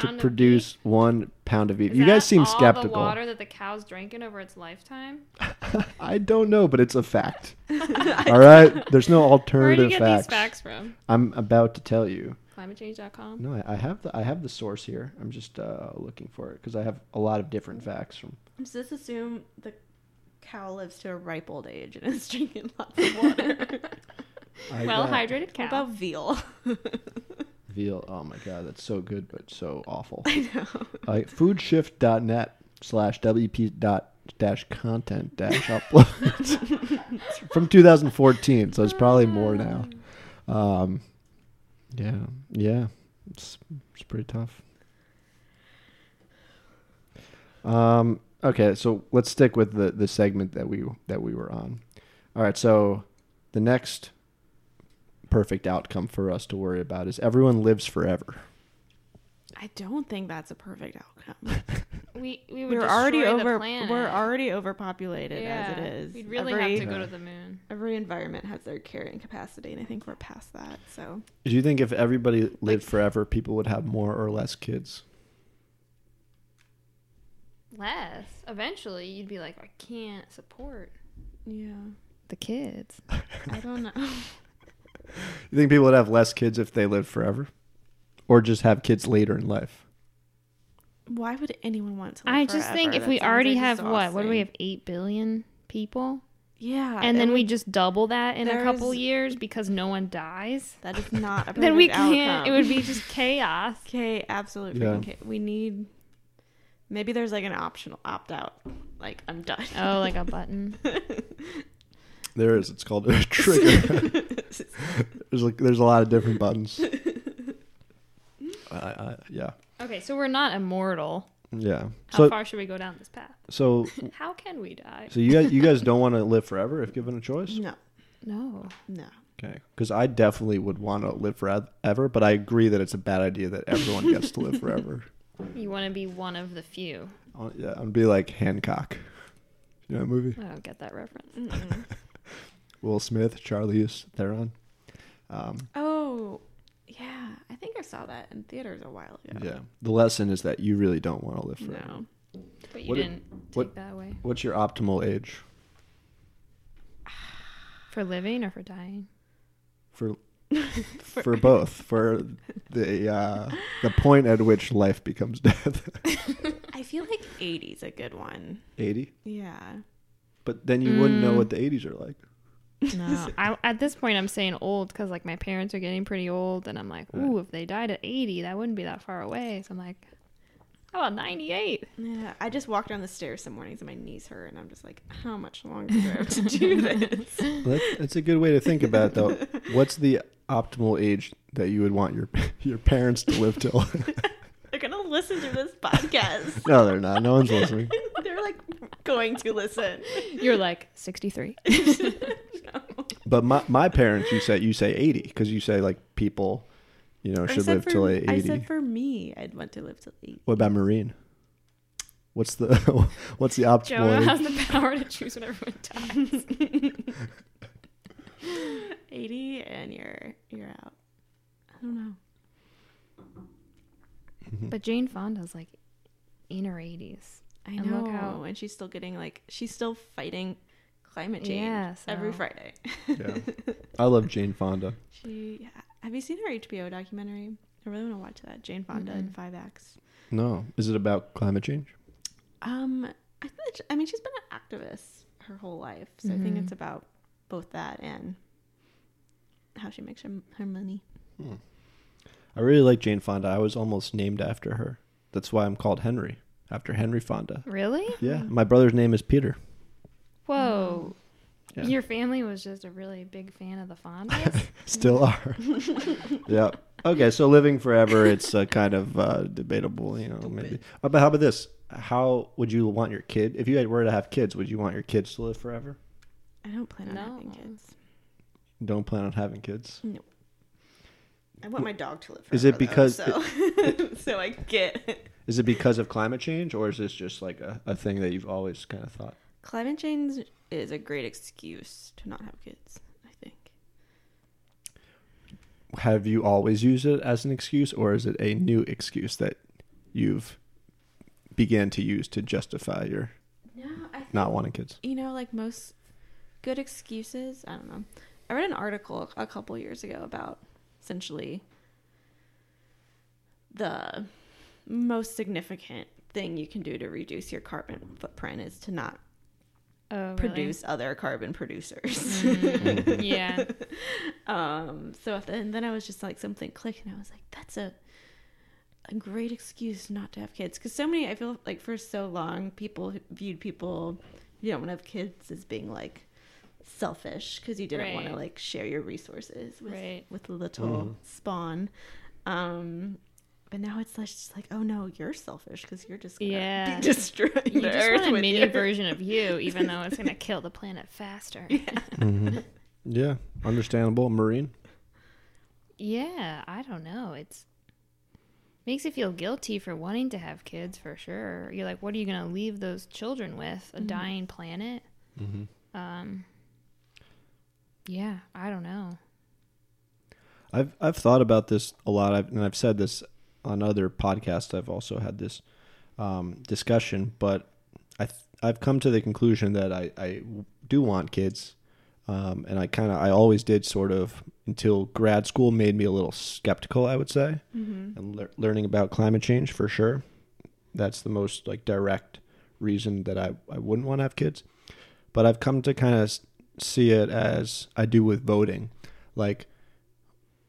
to produce beef? one pound of beef. Is you guys that seem all skeptical. the water that the cow's drinking over its lifetime? I don't know, but it's a fact. All right? There's no Where do you alternative get facts. these facts from? I'm about to tell you. ClimateChange.com. No, I, I have the I have the source here. I'm just uh, looking for it because I have a lot of different facts from. Does this assume the cow lives to a ripe old age and is drinking lots of water? I Well got hydrated cow. What about veal? veal. Oh my god, that's so good but so awful. I know. Uh, foodshift.net slash WP dot dash content dash upload from 2014, so it's probably more now. Um, yeah, yeah, it's it's pretty tough. Um, okay, so let's stick with the the segment that we that we were on. All right, so the next perfect outcome for us to worry about is everyone lives forever. I don't think that's a perfect outcome. We we would We're already the over. planet. We're already overpopulated yeah, as it is. We'd really every, have to go to the moon. every environment has their carrying capacity, and I think we're past that. So Do you think if everybody lived forever, people would have more or less kids? Less. Eventually, you'd be like, I can't support yeah, the kids. I don't know. You think people would have less kids if they lived forever, or just have kids later in life? Why would anyone want to? Live I just think forever? if we That sounds already have what? What do we have? exhausting. Eight billion people, Yeah, and it then we would- just double that in a couple There's- years because no one dies. That is not a Then we perfect can't. outcome. It would be just chaos. Okay, absolutely. Yeah. freaking cha- We need. Maybe there's like an optional opt out. Like I'm done. Oh, like a button. There is. It's called a trigger. there's like there's a lot of different buttons. I, I, yeah, Okay, so we're not immortal. yeah. How So far should we go down this path? so How can we die? so you guys you guys don't want to live forever if given a choice? no, No. no. Okay, because I definitely would want to live forever, but I agree that it's a bad idea that everyone gets to live forever. You want to be one of the few. I'll- Yeah, I'd be like Hancock. You know that movie? I don't get that reference. Will Smith, Charlize Theron. Um, oh, yeah. I think I saw that in theaters a while ago. yeah. The lesson is that you really don't want to live forever. No. But you What- didn't take what- that away. What's your optimal age For living or for dying? for for both? For the uh, the point at which life becomes death. I feel like 80 is a good one. Eighty, Yeah. but then you wouldn't know Mm. what the eighties are like. No. I, at this point, I'm saying old because, like, my parents are getting pretty old. And I'm like, ooh, if they died at 80, that wouldn't be that far away. So I'm like, how about 98? Yeah. I just walked down the stairs some mornings and my knees hurt, and I'm just like, how much longer do I have to do this? Well, That's, that's a good way to think about it, though. What's the optimal age that you would want your your parents to live till? They're gonna listen to this podcast. no, they're not. No one's listening. They're like going to listen. You're like 63. But my my parents, you say you say eighty because you say like people, you know, I should live for- till I eighty. said for me, I'd want to live till 80. What about Maureen? What's the what's the optimal Jonah age? has the power to choose when everyone dies. Eighty, and you're you're out. I don't know. but Jane Fonda's like in her 80s. I And know, look how- and she's still getting like she's still fighting climate change Yeah, every Friday. Yeah. I love Jane Fonda. She have you seen her HBO documentary? I really want to watch that. Jane Fonda in five acts. No, is it about climate change? Um, I think I mean she's been an activist her whole life, so I think Mhm. it's about both that and how she makes her her money. Hmm. I really like Jane Fonda. I was almost named after her. That's why I'm called Henry, after Henry Fonda. Really? Yeah, my brother's name is Peter. Whoa. Yeah. Your family was just a really big fan of the Fondas? Still are. yeah. Okay, so living forever, it's uh, kind of uh, debatable, you know, maybe. Uh, But how about this? How would you want your kid, if you had- were to have kids, would you want your kids to live forever? I don't plan on having kids. Don't plan on having kids. No. I want my dog to live forever. Is it though, because- so so I get Is it because of climate change, or is this just like a, a thing that you've always kind of thought? climate change is a great excuse to not have kids. I think. Have you always used it as an excuse, or is it a new excuse that you've began to use to justify your No, I think, not wanting kids? you know, like most good excuses. I don't know. I read an article a couple years ago about essentially the most significant thing you can do to reduce your carbon footprint is to not Oh, really? produce other carbon producers. Mm, yeah. um so then then i was just like something clicked and i was like that's a a great excuse not to have kids because so many I feel like for so long people viewed people you don't want to have kids as being like selfish because you didn't want to like share your resources with Right. with little Mhm. spawn. Um, but now it's like, just like, oh no, you're selfish because you're just gonna Yeah. be destroying You the just earth want a mini you. version of you, even though it's gonna kill the planet faster. hmm Yeah, understandable. Maureen. Yeah, I don't know. It's makes you feel guilty for wanting to have kids for sure. You're like, what are you gonna leave those children with? A Mhm. dying planet? Mm-hmm. Um. Yeah, I don't know. I've I've thought about this a lot, I've, and I've said this on other podcasts. I've also had this um, discussion, but I th- I've come to the conclusion that I, I do want kids, um, and I kind of I always did sort of until grad school made me a little skeptical. I would say, Mm-hmm. and lear learning about climate change for sure. That's the most like direct reason that I, I wouldn't want to have kids. But I've come to kind of see it as I do with voting. Like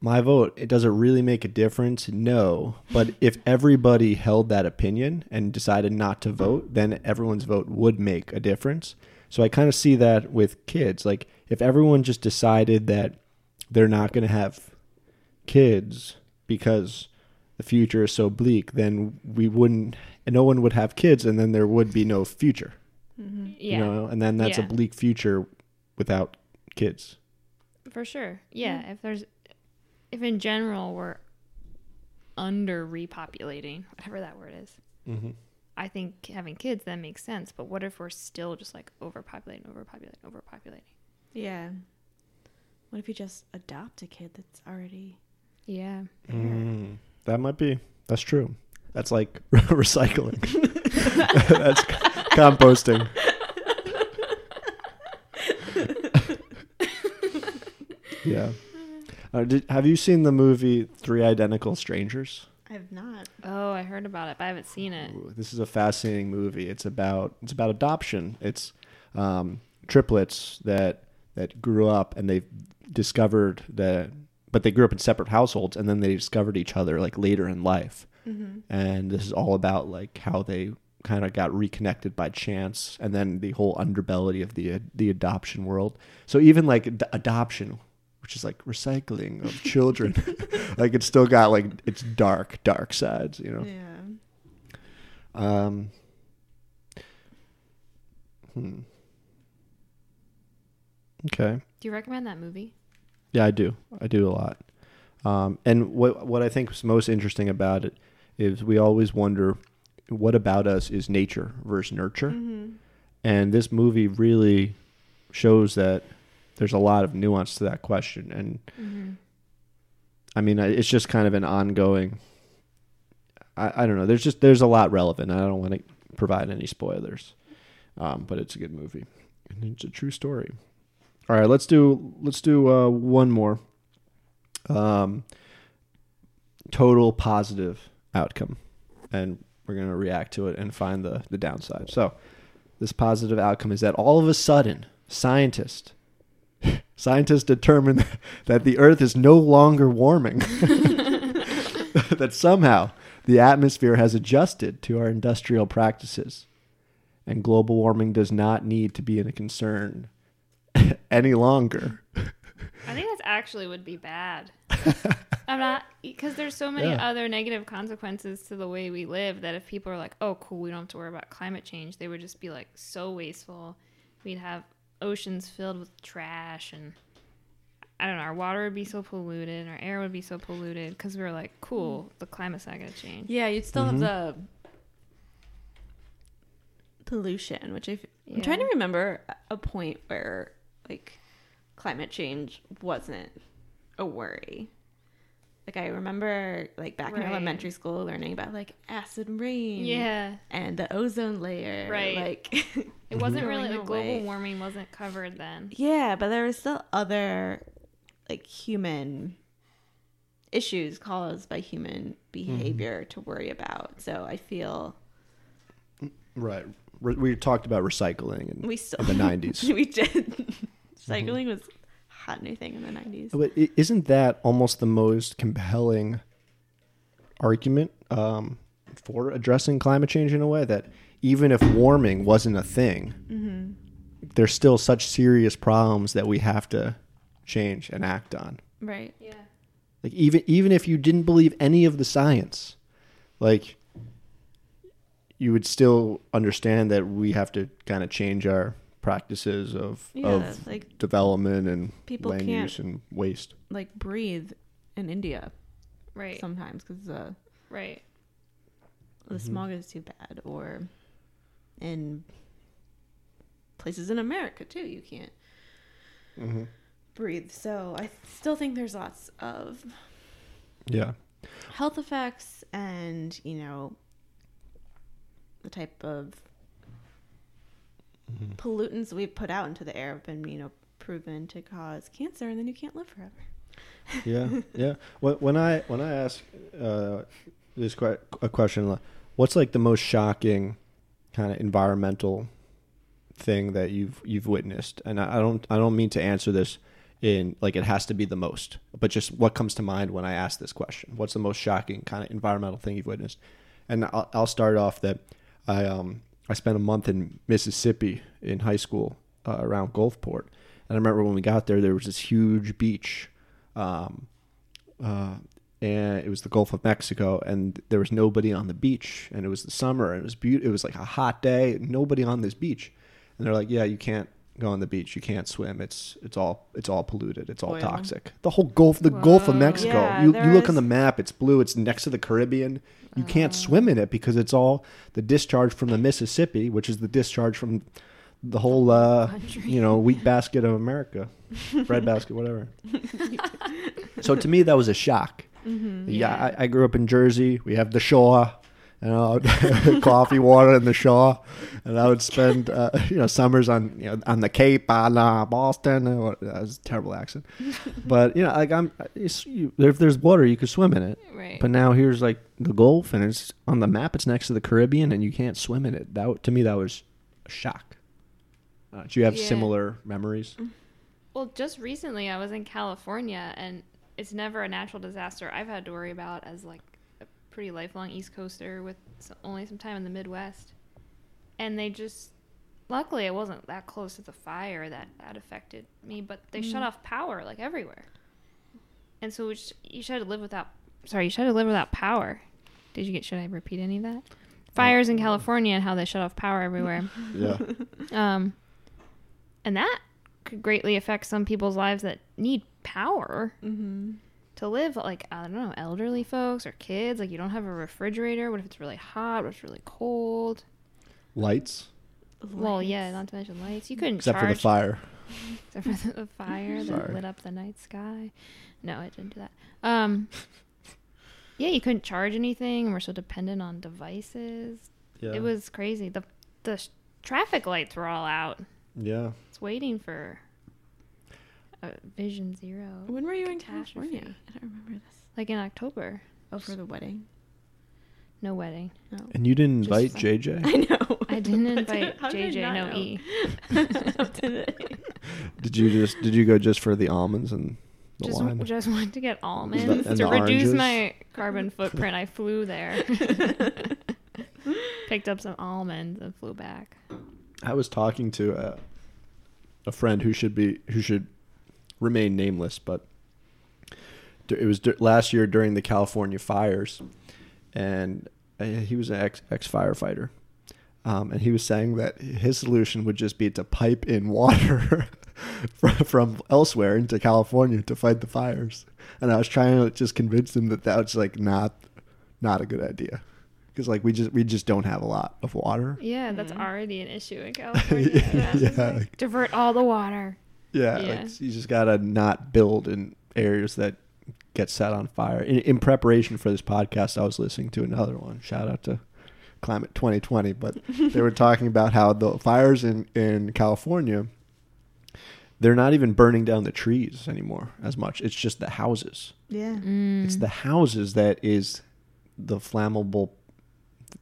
my vote, it doesn't really make a difference. No, but if everybody held that opinion and decided not to vote, then everyone's vote would make a difference. So I kind of see that with kids. Like if everyone just decided that they're not going to have kids because the future is so bleak, then we wouldn't, and no one would have kids, and then there would be no future. Mm-hmm. Yeah, You know, and then that's Yeah. a bleak future without kids. for sure. Yeah, if there's, if in general we're under repopulating, whatever that word is, Mm-hmm. I think having kids then makes sense. But what if we're still just like overpopulating, overpopulating, overpopulating? Yeah. What if you just adopt a kid that's already Yeah. Mm, that might be. That's true. That's like recycling. That's composting. yeah. Uh, did, have you seen the movie Three Identical Strangers? I've not. Oh, I heard about it, but I haven't seen it. Ooh, This is a fascinating movie. It's about it's about adoption. It's um, triplets that that grew up and they discovered that, but they grew up in separate households, and then they discovered each other like later in life. Mm-hmm. And this is all about like how they kind of got reconnected by chance, and then the whole underbelly of the the adoption world. So even like ad- adoption, which is like recycling of children, like it's still got like its dark dark sides, you know. Yeah. Um. Hmm. Okay. Do you recommend that movie? Yeah, I do. I do a lot. Um, and what what I think is most interesting about it is we always wonder what about us is nature versus nurture, Mm-hmm. and this movie really shows that there's a lot of nuance to that question. And Mm-hmm. I mean, it's just kind of an ongoing. I, I don't know. There's just there's a lot relevant. I don't want to provide any spoilers, um, but it's a good movie and it's a true story. All right, let's do let's do uh, one more. Um, total positive outcome, and we're gonna react to it and find the the downside. So, this positive outcome is that all of a sudden, scientists scientists determine that the Earth is no longer warming. that somehow the atmosphere has adjusted to our industrial practices, and global warming does not need to be a concern any longer. I think that's actually would be bad. I'm not because there's so many Yeah. other negative consequences to the way we live that if people are like, "Oh, cool, we don't have to worry about climate change," they would just be like so wasteful. We'd have oceans filled with trash and I don't know, our water would be so polluted, our air would be so polluted because we were like, "Cool, the climate's not going to change." Yeah, you'd still Mhm. have the pollution, which I, am Yeah. trying to remember a point where like climate change wasn't a worry. Like I remember like back in elementary school learning about like acid rain Yeah. and the ozone layer. Right. Like It wasn't really Going like global away. warming wasn't covered then. Yeah, but there were still other like human issues caused by human mm-hmm. behavior to worry about. So I feel Right. We talked about recycling in, we still in the 90s. we did. Cycling mm-hmm. was a hot new thing in the nineties. But isn't that almost the most compelling argument um, for addressing climate change in a way that even if warming wasn't a thing, there's still such serious problems that we have to change and act on. Right. Yeah. Like even even if you didn't believe any of the science, like you would still understand that we have to kind of change our practices of Yeah, of like development and People land can't- use and waste. like breathe in India Right. sometimes because the right. the Mm-hmm. smog is too bad, or in places in America too, you can't Mm-hmm. breathe. So I still think there's lots of Yeah. health effects and you know the type of Mm-hmm. pollutants we've put out into the air have been you know proven to cause cancer and then you can't live forever yeah, yeah. When, when I when I ask uh, this que- a question, what's like the most shocking kind of environmental thing that you've you've witnessed? And I, I don't I don't mean to answer this in like it has to be the most, but just what comes to mind when I ask this question. What's the most shocking kind of environmental thing you've witnessed? And I'll, I'll start off that I um I spent a month in Mississippi in high school uh, around Gulfport, and I remember when we got there, there was this huge beach um, uh, and it was the Gulf of Mexico, and there was nobody on the beach, and it was the summer, and it was beautiful. It was like a hot day, nobody on this beach, and they're like, "Yeah, you can't go on the beach, you can't swim. It's it's all it's all polluted. It's all Oil. toxic. The whole Gulf, the Gulf of Mexico. Yeah, you you there look on the map, it's blue. It's next to the Caribbean. You can't swim in it because it's all the discharge from the Mississippi, which is the discharge from the whole uh, you know wheat basket of America, bread basket, whatever. so to me, that was a shock. Mm-hmm. Yeah, I, I grew up in Jersey. We have the shore, you know, coffee, water, and the shore. And I would spend, uh, you know, summers on, you know, on the Cape, on uh, Boston. What- that was a terrible accent, but you know, like I'm, it's, you, if there's water, you could swim in it. Right. But now here's like the Gulf, and it's on the map. It's next to the Caribbean, and you can't swim in it. That to me, that was a shock. Uh, do you have Yeah. similar memories? Well, just recently I was in California, and it's never a natural disaster I've had to worry about as like pretty lifelong East Coaster with only some time in the Midwest. And they just, luckily, I wasn't that close to the fire that that affected me, but they shut off power like everywhere. And so we sh- you should have to live without. Sorry, you should have to live without power. Did you get? Should I repeat any of that? Fires in California and how they shut off power everywhere. Yeah. Um, and that could greatly affect some people's lives that need power Mm-hmm. To live. Like, I don't know, elderly folks or kids. Like, you don't have a refrigerator. What if it's really hot? What if it's really cold? Lights, Well, yeah, not to mention lights. You couldn't except for the fire. except for the, the fire that lit up the night sky. No, it didn't do that. Um, yeah, you couldn't charge anything. We're so dependent on devices. Yeah. It was crazy. The the sh- traffic lights were all out. Yeah. It's waiting for uh, Vision Zero, When were you in Catastrophe. California? I don't remember this. like in October. Oh, for the wedding. No wedding. No. And you didn't Just invite fun. JJ? I know. I didn't invite how did I JJ. not No know? E. How did I? Did you just did you go just for the almonds and the Just, wine? just wanted to get almonds and to the reduce oranges? my carbon footprint. I flew there, picked up some almonds, and flew back. I was talking to a, a friend who should be who should remain nameless, but it was last year during the California fires, and uh, he was an ex ex firefighter, um, and he was saying that his solution would just be to pipe in water from, from elsewhere into California to fight the fires, and I was trying to just convince him that that was like not not a good idea. Because like we just we just don't have a lot of water. Yeah, that's Mhm. already an issue in California. yeah, yeah. Divert all the water. Yeah, Yeah. Like, you just gotta not build in areas that get set on fire. In, in preparation for this podcast, I was listening to another one. Shout out to Climate 2020, but they were talking about how the fires in in California, they're not even burning down the trees anymore as much. It's just the houses. Yeah. Mm. It's the houses that is the flammable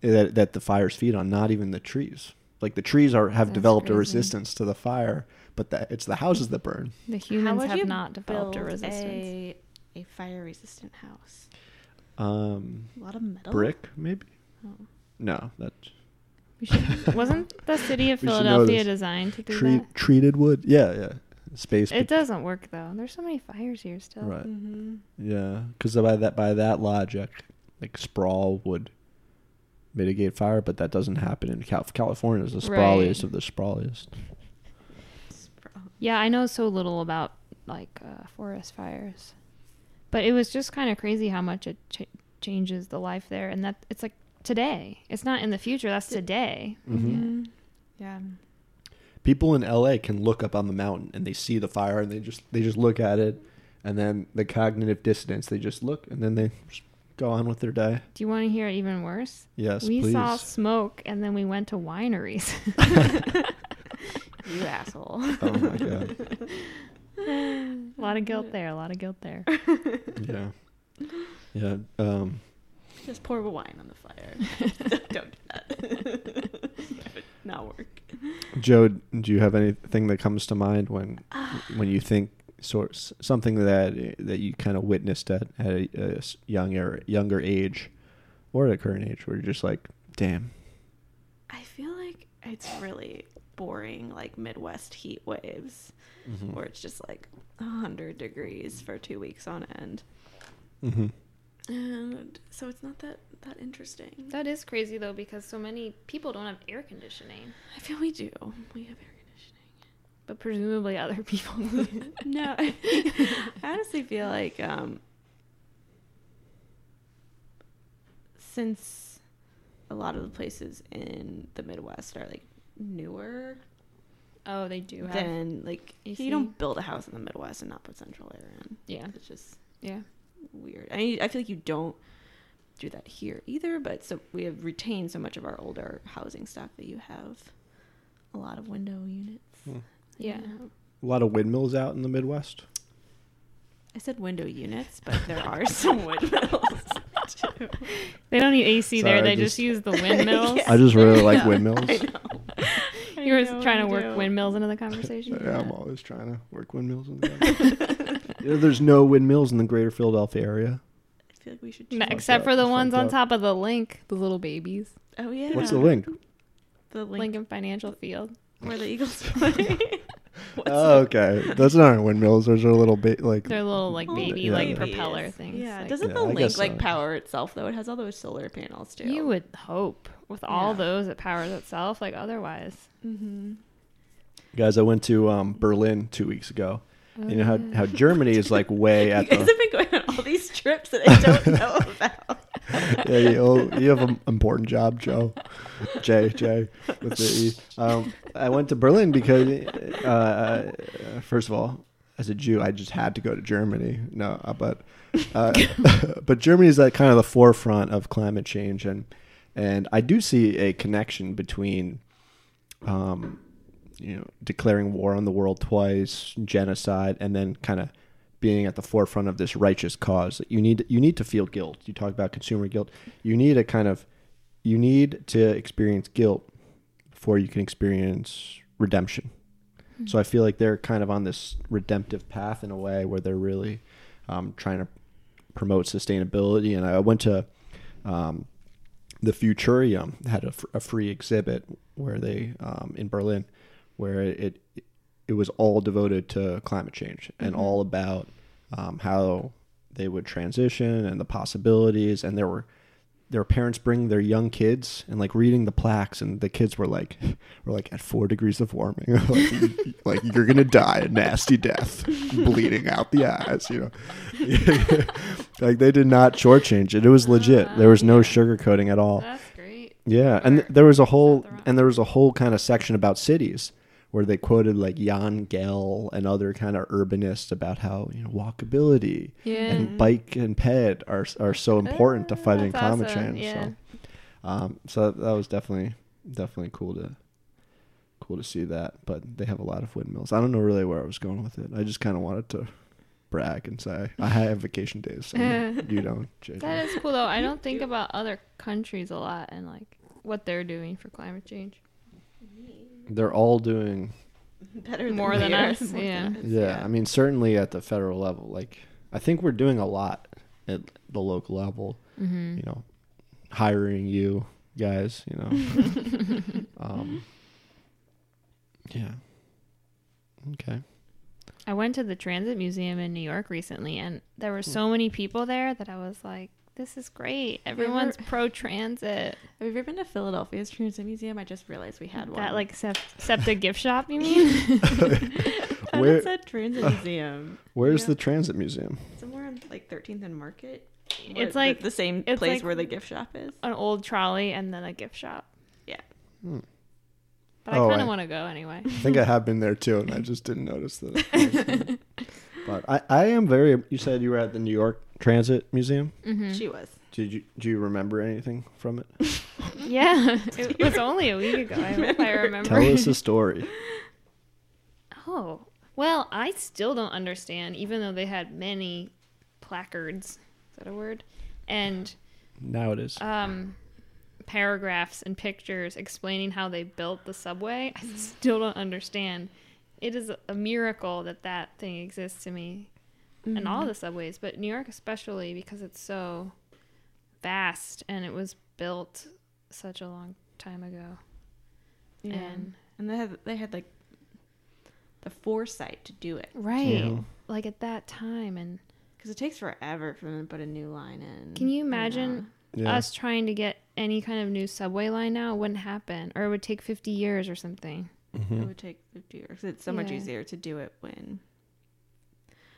that that the fires feed on, not even the trees. Like the trees are have That's developed a resistance to the fire, but the, it's the houses that burn. the How humans would have you not developed a resistance. A, a fire resistant house. Um, A lot of metal. brick maybe. Oh. No, that We should, wasn't the city of We should know Philadelphia designed to do treat, treated wood. Yeah, yeah. Space. that? It doesn't work though. There's so many fires here still. Right. Mm-hmm. Yeah, because by that by that logic, like sprawl would mitigate fire, but that doesn't happen in Cal- California. Is the sprawliest Right. of the sprawliest. Yeah, I know so little about like uh, forest fires, but it was just kind of crazy how much it ch- changes the life there, and that it's like today. It's not in the future. That's today. Mhm. Yeah. People in LA can look up on the mountain and they see the fire and they just they just look at it, and then the cognitive dissonance. They just look and then they just go on with their day. Do you want to hear it even worse? Yes, we please. saw smoke, and then we went to wineries. You asshole. oh my god. a lot of guilt there. A lot of guilt there. Yeah. Yeah. Um. Just pour the wine on the fire. Don't do that. That would not work. Joe, do you have anything that comes to mind when when you think sort something that that you kind of witnessed at at a, a s- younger younger age or at a current age where you're just like, damn, I feel like it's really boring, like Midwest heat waves, mm-hmm. where it's just like 100 degrees for two weeks on end. Mm-hmm. And so it's not that, that interesting. That is crazy though, because so many people don't have air conditioning, I feel we do. We have air conditioning. but presumably other people. no, I honestly feel like um, since a lot of the places in the Midwest are like newer, oh, they do have. then like AC? you don't build a house in the Midwest and not put central air in. yeah, It's just yeah. weird. I I feel like you don't do that here either, but so we have retained so much of our older housing stock that you have a lot of window units. Hmm. Yeah. A lot of windmills out in the Midwest. I said window units, but there are some windmills too. They don't need AC Sorry, there. They just- just, use the windmills. Yeah. I just really like windmills. I know. You were I know, trying to work do. windmills into the conversation. Yeah, I'm always trying to work windmills. In the yeah, there's no windmills in the greater Philadelphia area. I feel like we should. No, Except for the fucked ones on top of the Linc, the little babies. Oh yeah. What's the Linc? The Linc Lincoln Financial Field. where the Eagles play. What's Oh, okay. Those aren't windmills. Those are little ba- like. They're little like Oh, baby Yeah. like babies. propeller things. Yeah. like- Doesn't Yeah, the I Linc guess like power itself though? It has all those solar panels too. you would hope with all Yeah. those it powers itself. Like otherwise, Mm-hmm. Guys, I went to um, Berlin two weeks ago. You know how, how Germany is like way You at guys the. have been going on all these trips that I don't know about. yeah, you, you have an important job, Joe. Jay, Jay, with the E. Um, I went to Berlin because, uh, uh, first of all, as a Jew, I just had to go to Germany. No, uh, but uh, but Germany is at kind of the forefront of climate change, and and I do see a connection between, um, you know, declaring war on the world twice, genocide, and then kind of being at the forefront of this righteous cause. You need you need to feel guilt. You talk about consumer guilt. You need a kind of you need to experience guilt before you can experience redemption. So I feel like they're kind of on this redemptive path in a way where they're really um, trying to promote sustainability. And I went to um, the Futurium had a free exhibit where they um, in Berlin where it it was all devoted to climate change and Mhm. all about um, how they would transition and the possibilities. And there were were parents bringing their young kids and like reading the plaques, and the kids were like were like at four degrees of warming, like, like you're gonna die a nasty death, bleeding out the eyes, you know. like they did not shortchange it. It was legit. There was no sugarcoating at all. That's great. Yeah, and th- there was a whole and there was a whole kind of section about cities where they quoted like Jan Gehl and other kind of urbanists about how you know walkability Yeah. and bike and ped are are so important to Ah, fighting climate awesome, change. yeah. So, um, so that was definitely definitely cool to cool to see that. But they have a lot of windmills. I don't know really where I was going with it. I just kind of wanted to brag and say I have vacation days. So you don't. JJ. That is cool though. I don't think about other countries a lot and like what they're doing for climate change. They're all doing Better than More than are. us, More yeah. than us, Yeah, I mean, certainly at the federal level. Like, I think we're doing a lot at the local level. Mm-hmm. you know, hiring you guys, you know. um, yeah. Okay. I went to the Transit Museum in New York recently, and there were so many people there that I was like, "This is great! Have you ever- Everyone's pro transit." Have you ever been to Philadelphia's Transit Museum? I just realized we had one. That like sep- SEPTA gift shop, you mean? And Where- it said Transit Museum. Where's Yeah. the transit museum? Somewhere on like 13th and Market. It's the- like- the same it's place like- where the gift shop is. An old trolley and then a gift shop. Yeah. Hmm. But I Oh, kind I- of want to go anyway. I think I have been there too, and I just didn't notice that. But I, I am very. You said you were at the New York Transit Museum. hmm She was. Did you do you remember anything from it? Yeah, it was only a week ago. I hope I remember. Tell us a story. Oh, well, I still don't understand, even though they had many placards. Is that a word? And Now it is. um, paragraphs and pictures explaining how they built the subway. I still don't understand. It is a miracle that that thing exists to me, and Mm-hmm. all the subways, but New York especially because it's so vast and it was built such a long time ago. Yeah. And And they had they had like the foresight to do it right, Yeah. like at that time, and because it takes forever for them to put a new line in. Can you imagine Yeah. us trying to get any kind of new subway line now? It wouldn't happen, or it would take fifty years or something. Mhm. It would take 50 years. It's so much easier to do it when,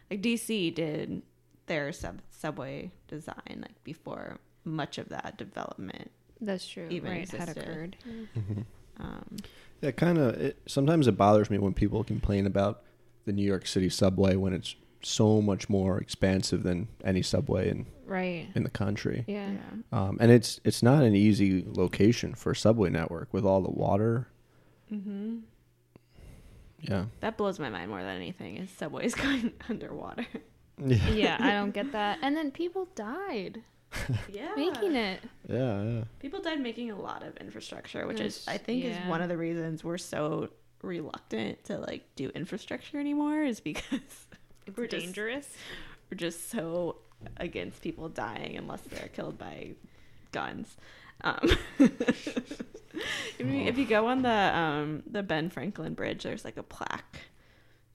like DC did their sub subway design like before much of that development. That's true. Even right, had existed. occurred. Mhm. Um, Yeah, kind of. It, sometimes it bothers me when people complain about the New York City subway when it's so much more expansive than any subway in, Right. in the country. Yeah. yeah. Um, and it's it's not an easy location for a subway network with all the water. Hmm Yeah. That blows my mind more than anything. Is subways going underwater? Yeah. Yeah, I don't get that. And then people died Yeah, making it. Yeah. Yeah. People died making a lot of infrastructure, which is I think is one of the reasons we're so reluctant to like do infrastructure anymore is because It's We're just- dangerous. we're just so against people dying unless they're killed by guns. Um, if, you, if you go on the um, the Ben Franklin Bridge, there's like a plaque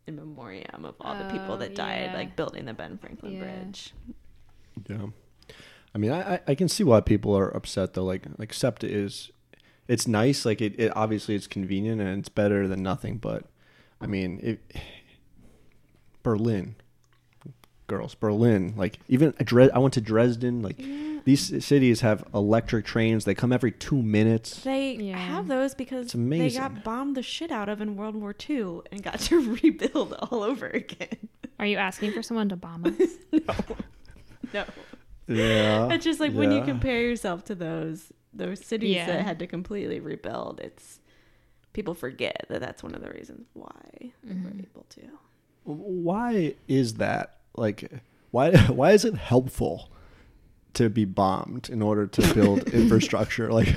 in memoriam of all the people Oh, that died, yeah. like building the Ben Franklin Yeah. Bridge. Yeah. I mean, I, I- I can see why people are upset though. Like, like SEPTA is, it's nice. Like, it, it obviously it's convenient and it's better than nothing. But, I mean, it, Berlin, girls, Berlin. Like, even Dre- I went to Dresden. Like, these cities have electric trains. They come every two minutes. They Yeah. have those because they got bombed the shit out of in World War II and got to rebuild all over again. Are you asking for someone to bomb us? No. No. Yeah. It's just like when you compare yourself to those those cities Yeah. that had to completely rebuild, it's people forget that that's one of the reasons why they were mm-hmm. able to. Why is that? Like, why why is it helpful to be bombed in order to build infrastructure? Like,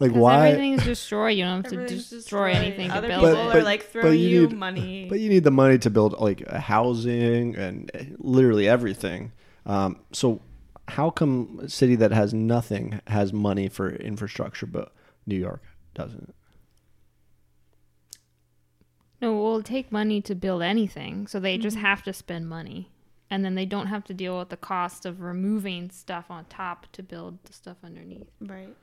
like why? everything's destroyed. You don't have to Everything's destroy destroyed. anything to Other build people it. are like throw you you, need- money. But you need the money to build like a housing and uh, literally everything. Um, so how come a city that has nothing has money for infrastructure, but New York doesn't? No, we'll take money to build anything, so they just Mhm. have to spend money, and then they don't have to deal with the cost of removing stuff on top to build the stuff underneath. right.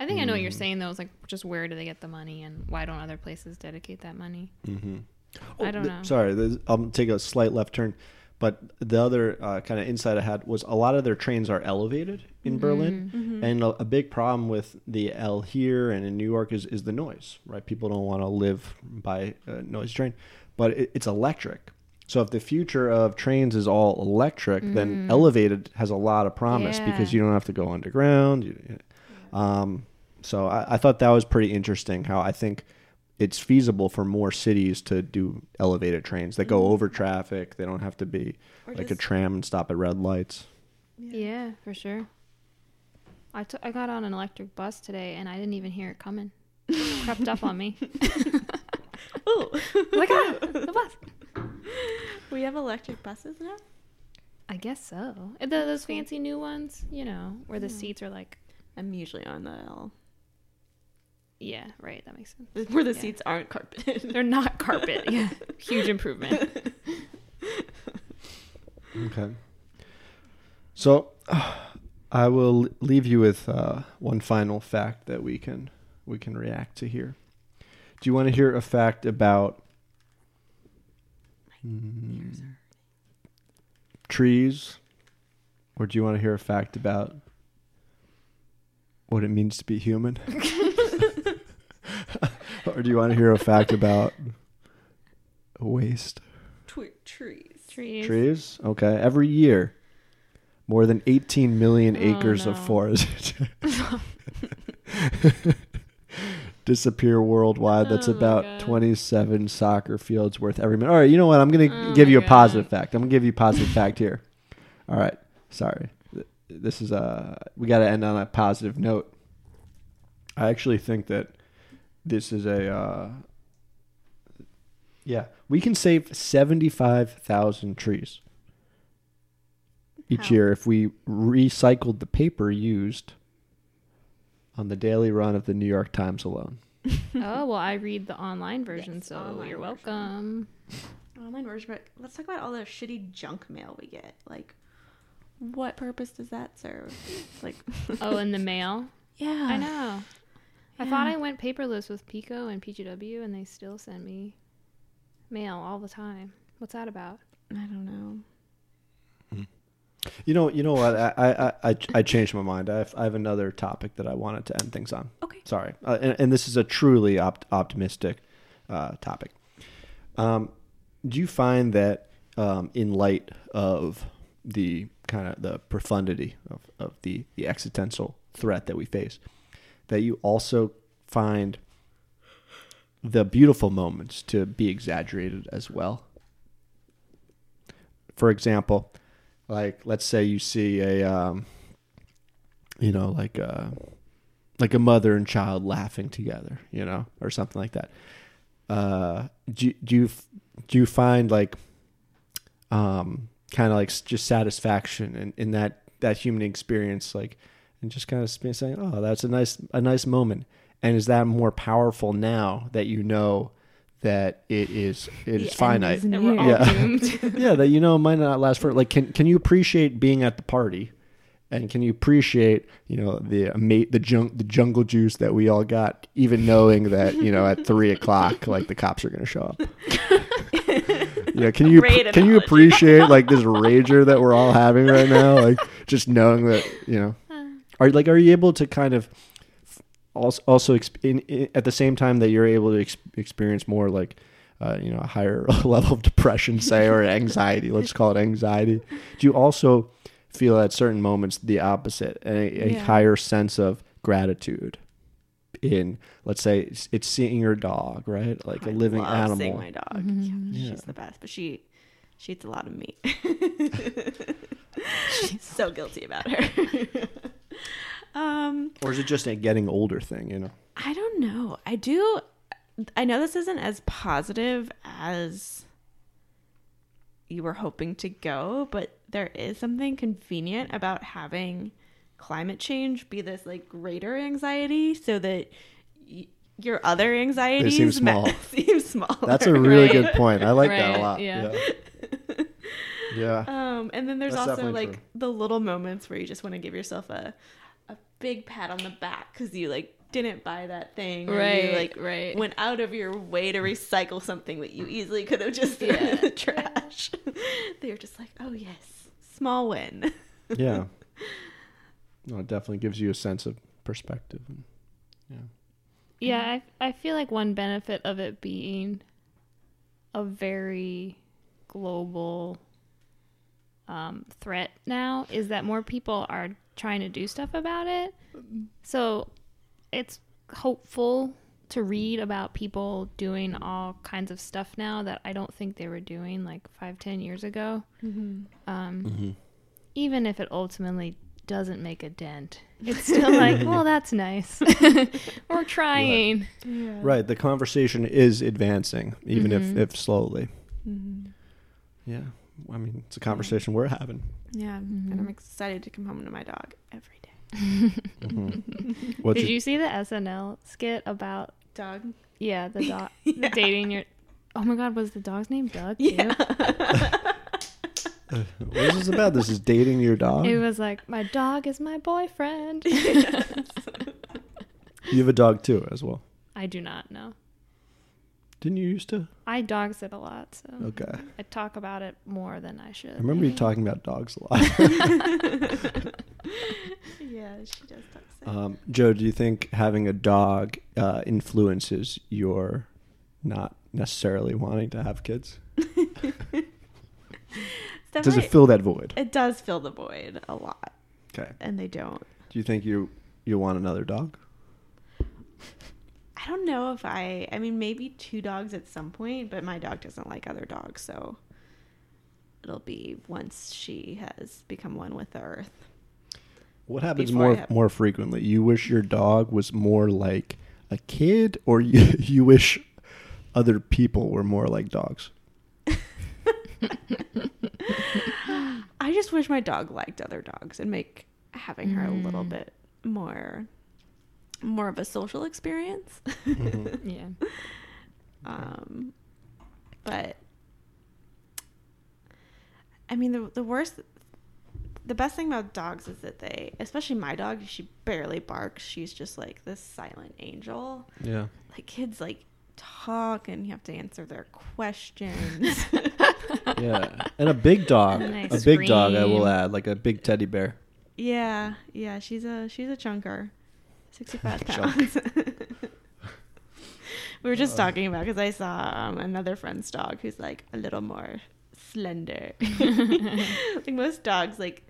I think I know what you're Mm. saying though. It's like just where do they get the money, and why don't other places dedicate that money? Mm-hmm. I don't know. Sorry, this- I'll take a slight left turn. But the other uh, kind of insight I had was a lot of their trains are elevated in Berlin. Mm-hmm. And a, a big problem with the L here and in New York is, is the noise, right? People don't want to live by a noise train, but it, it's electric. So if the future of trains is all electric, then elevated has a lot of promise because you don't have to go underground. You, um, so I, I thought that was pretty interesting. How I think it's feasible for more cities to do elevated trains that go over traffic. They don't have to be Or like a tram and stop at red lights. Yeah, for sure. I I got on an electric bus today, and I didn't even hear it coming. Crept up on me. Ooh. like ah, the bus. we have electric buses now. I guess so. The, those fancy new ones, you know, where the Yeah. seats are like, I'm usually on the L. yeah, right. That makes sense. Where the Yeah. seats aren't carpet. They're not carpet. Yeah, huge improvement. Okay. So, I will leave you with uh, one final fact that we can we can react to here. Do you want to hear a fact about mm, trees, or do you want to hear a fact about what it means to be human, or do you want to hear a fact about waste? Tw- trees. Trees. Trees? Okay. Every year, more than 18 million Oh, acres of no. forest disappear worldwide. That's Oh, about God. 27 soccer fields worth every minute. All right. You know what? I'm going to Oh, give you a positive God. fact. I'm going to give you a positive fact here. All right. Sorry. This is uh we got to end on a positive note. I actually think that this is a uh yeah, we can save 75,000 trees each How? year if we recycled the paper used on the daily run of the New York Times alone. Oh well, I read the online version, Yes, so online you're version. welcome. Online version, but let's talk about all the shitty junk mail we get. Like, what purpose does that serve? Like, Oh, in the mail. yeah, I know. I thought I went paperless with PECO and PGW, and they still send me mail all the time. What's that about? I don't know. You know, you know what? I I, I, I changed my mind. I have, I have another topic that I wanted to end things on. Okay. Sorry, uh, and, and this is a truly opt- optimistic uh, topic. Um, do you find that um, in light of the kind of the profundity of, of the, the existential threat that we face, that you also find the beautiful moments to be exaggerated as well? For example, like let's say you see a um, you know like a like a mother and child laughing together, you know, or something like that. Uh, do you- do you do you find like um kind of like just satisfaction in, in that that human experience, like and just kind of saying, oh, that's a nice a nice moment, and is that more powerful now that you know that it is it The is finite? is And we're all. Yeah. yeah, that you know might not last for like can can you appreciate being at the party? And can you appreciate, you know, the mate, the junk the jungle juice that we all got, even knowing that you know at three o'clock, like the cops are going to show up. yeah, can you Great can you appreciate like this rager that we're all having right now? Like just knowing that you know, uh. are like are you able to kind of also also exp- in, in, at the same time that you're able to ex- experience more like uh, you know a higher level of depression say or anxiety let's call it anxiety do you also feel at certain moments the opposite a, a Yeah. higher sense of gratitude in let's say it's, it's seeing your dog right like a I living love animal seeing my dog. Mhm. Yeah, Yeah. she's the best, but she she eats a lot of meat. she's so guilty about her. Um, or is it just a getting older thing you know I don't know. I do. I know this isn't as positive as you were hoping to go, but there is something convenient about having climate change be this like greater anxiety so that y- your other anxieties seem small. seem small. that's a really Right. good point i like that a lot yeah. yeah, yeah. Um, and then there's That's also like true. the little moments where you just want to give yourself a a big pat on the back because you like didn't buy that thing, or Right, You like right. went out of your way to recycle something that you easily could have just thrown Yeah. in the trash. They're just like, oh yes, small win. yeah. No, it definitely gives you a sense of perspective. And, yeah. Yeah, I, I feel like one benefit of it being a very global um, threat now is that more people are trying to do stuff about it. So it's hopeful to read about people doing all kinds of stuff now that I don't think they were doing like five, ten years ago. Um, Mm-hmm. Even if it ultimately doesn't make a dent, it's still like, well, that's nice. we're trying. Yeah. Right. The conversation is advancing, even Mhm. if, if slowly. Mm-hmm. Yeah. I mean, it's a conversation we're having. Yeah, and Mhm. I'm excited to come home to my dog every day. Mhm. Did your- you see the SNL skit about Dog. yeah the dog Yeah. dating your? Oh my God, was the dog's name Doug? too? Yeah. what is this about? This is dating your dog. It was like my dog is my boyfriend. You have a dog too, as well. I do not know. Didn't you used to? I dog sit a lot, so Okay. I talk about it more than I should. I remember you talking about dogs a lot. yeah, she does talk sick. um, Joe, do you think having a dog uh, influences your not necessarily wanting to have kids? Does it fill that void? It does fill the void a lot, Okay. and they don't. Do you think you you want another dog? I don't know if I. I mean, maybe two dogs at some point, but my dog doesn't like other dogs, so it'll be once she has become one with the earth. What happens Before more have- more frequently? You wish your dog was more like a kid, or you you wish other people were more like dogs? I just wish my dog liked other dogs and make having her a little Mm. bit more, more of a social experience. Mhm. Yeah. Um, but I mean, the the worst, the best thing about dogs is that they, especially my dog, she barely barks. She's just like this silent angel. Yeah. Like kids like talk, and you have to answer their questions. Yeah. And a big dog. And they a big dog, I will add, like a big teddy bear. yeah, yeah, she's a she's a chunker, sixty five pounds. we were just Uh. talking about because I saw um, another friend's dog who's like a little more slender. like most dogs, like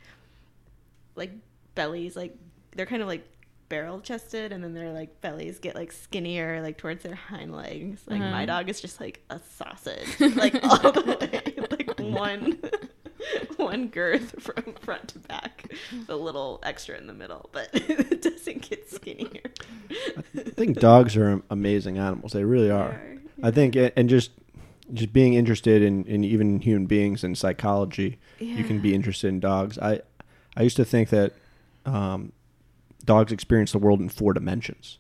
like bellies, like they're kind of like barrel chested, and then their like bellies get like skinnier, like towards their hind legs. Like my Uh-huh. dog is just like a sausage, like all the way, like one one girth from front to back, a little extra in the middle, but it doesn't get skinnier. I think dogs are amazing animals. They really are. I think, and just just being interested in, in even human beings and psychology, you can be interested in dogs. I I used to think that um, dogs experience the world in four dimensions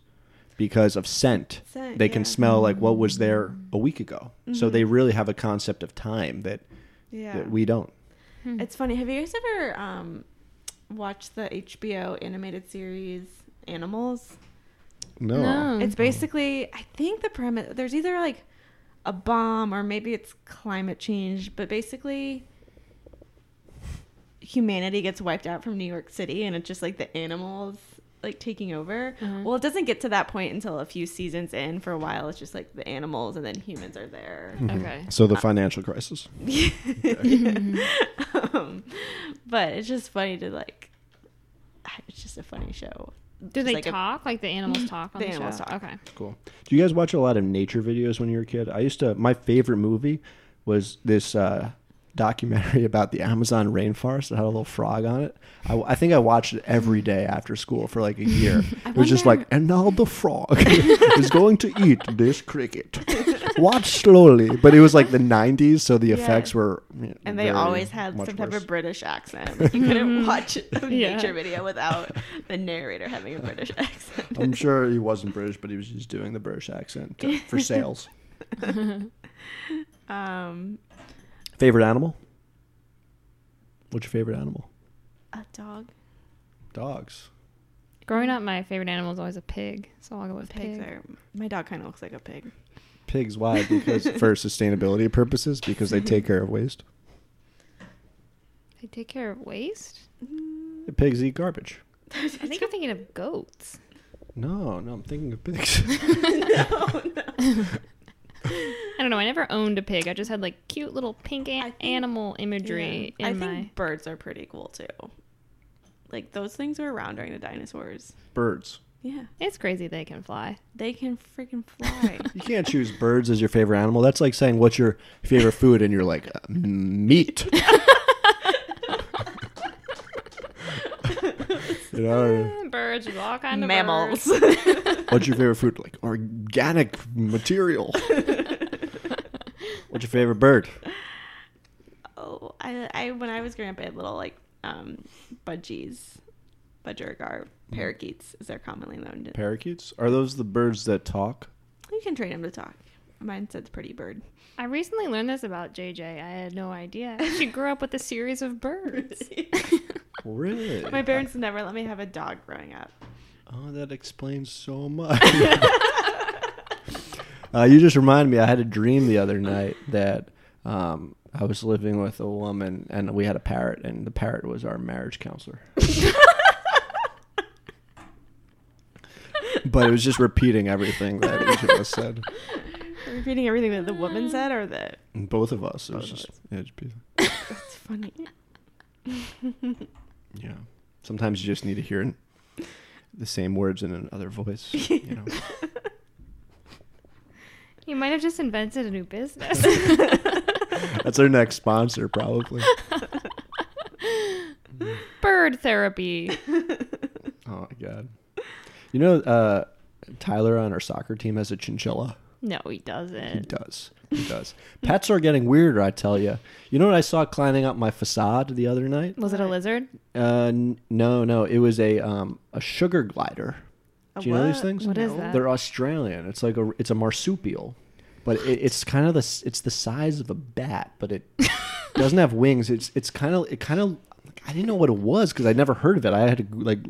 because of scent. Scent, they can yeah. smell like what was there a week ago. So Mhm. they really have a concept of time that, Yeah. that we don't. Hmm. It's funny. Have you guys ever um, watched the HBO animated series Animals? No. No. It's basically, I think the premise, there's either like a bomb or maybe it's climate change, but basically humanity gets wiped out from New York City and it's just like the animals like taking over. Uh-huh. Well, it doesn't get to that point until a few seasons in. For a while, it's just like the animals and then humans are there. Mhm. Okay. So the financial crisis. um, but it's just funny to like, it's just a funny show. Do Just they like a- talk like the animals talk on The the, animals show? talk. Okay. Cool. Do you guys watch a lot of nature videos when you were a kid? I used to. My favorite movie was this uh, documentary about the Amazon rainforest that had a little frog on it. I, I think I watched it every day after school for like a year. It was just like, and now the frog is going to eat this cricket. Watch slowly. But it was like the '90s, so the Yeah. effects were. you know, And they very always had some type worse. of British accent. Like you couldn't watch a Yeah. nature video without the narrator having a British accent. I'm sure he wasn't British, but he was just doing the British accent uh, for sales. Um, Favorite animal? What's your favorite animal? a dog. Dogs. Growing up, my favorite animal is always a pig, so I'll go with Pigs pig. are. My dog kind of looks like a pig. Pigs. Why? Because for sustainability purposes, because they take care of waste. They take care of waste. Mm. The pigs eat garbage. I think you're thinking of goats. No, no, I'm thinking of pigs. no, no. I don't know. I never owned a pig. I just had like cute little pink an- think- animal imagery Yeah. I in think birds are pretty cool too. Like those things were around during the dinosaurs. birds. Yeah, It's crazy they can fly. they can freaking fly. You can't choose birds as your favorite animal. That's like saying what's your favorite food, and you're like uh, meat. you know, Birds with all kind of Mammals. what's your favorite food? Like organic material. What's your favorite bird? Oh, I, I when I was growing up, I had little like um, budgies, budgerigar parakeets, as they're commonly known. Parakeets are those the birds that talk? You can train them to talk. Mine said pretty bird. I recently learned this about JJ. I had no idea. She grew up with a series of birds. Really? My parents never let me have a dog growing up. Oh, that explains so much. uh, you just reminded me. I had a dream the other night that um, I was living with a woman and we had a parrot, and the parrot was our marriage counselor. but it was just repeating everything that each of us said. Repeating everything that the woman said, or that both of us. It was Both of just, be- that's funny. yeah. Sometimes you just need to hear the same words in another voice. You know. You might have just invented a new business. That's our next sponsor, probably. Bird therapy. Oh my god. You know, uh, Tyler on our soccer team has a chinchilla. No, he doesn't. He does. He does. Pets are getting weirder, I tell you. You know what I saw climbing up my facade the other night? Was it a lizard? Uh, n- no, no, it was a um a sugar glider. Do you know these things? What is that? They're Australian. It's like a it's a marsupial, but it, it's kind of the it's the size of a bat, but it doesn't have wings. It's it's kind of it kind of I didn't know what it was because I never heard of it. I had to like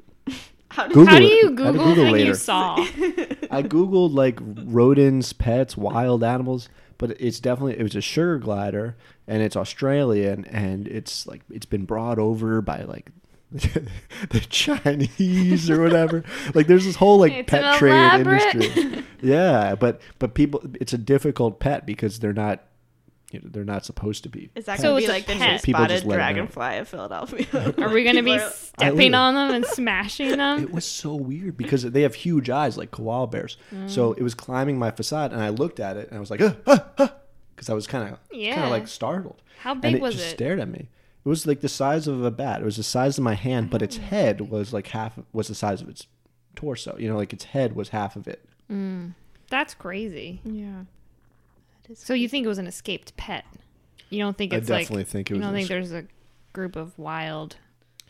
How did Google How do it. you I Google Google thing later. you saw? I googled like rodents, pets, wild animals, but it's definitely it was a sugar glider and it's Australian and it's like it's been brought over by like the Chinese or whatever. Like there's this whole like It's pet trade elaborate- industry. yeah, but but people it's a difficult pet because they're not you know, they're not supposed to be. Is that So going it's to be like the new spotted let 'em out. lanternfly of Philadelphia? Are we going to be are- stepping on them and smashing them? It was so weird because they have huge eyes like koala bears. Mm. So it was climbing my facade, and I looked at it, and I was like, ah, ah, ah, because I was kind of, kind Yeah. of like startled. How and big it was just it? stared at me. It was like the size of a bat. It was the size of my hand, but its ah. head was like half was the size of its torso. You know, like its head was half of it. Mm. That's crazy. Yeah. So you think it was an escaped pet? You don't think I it's like definitely think it you was don't an think there's a group of wild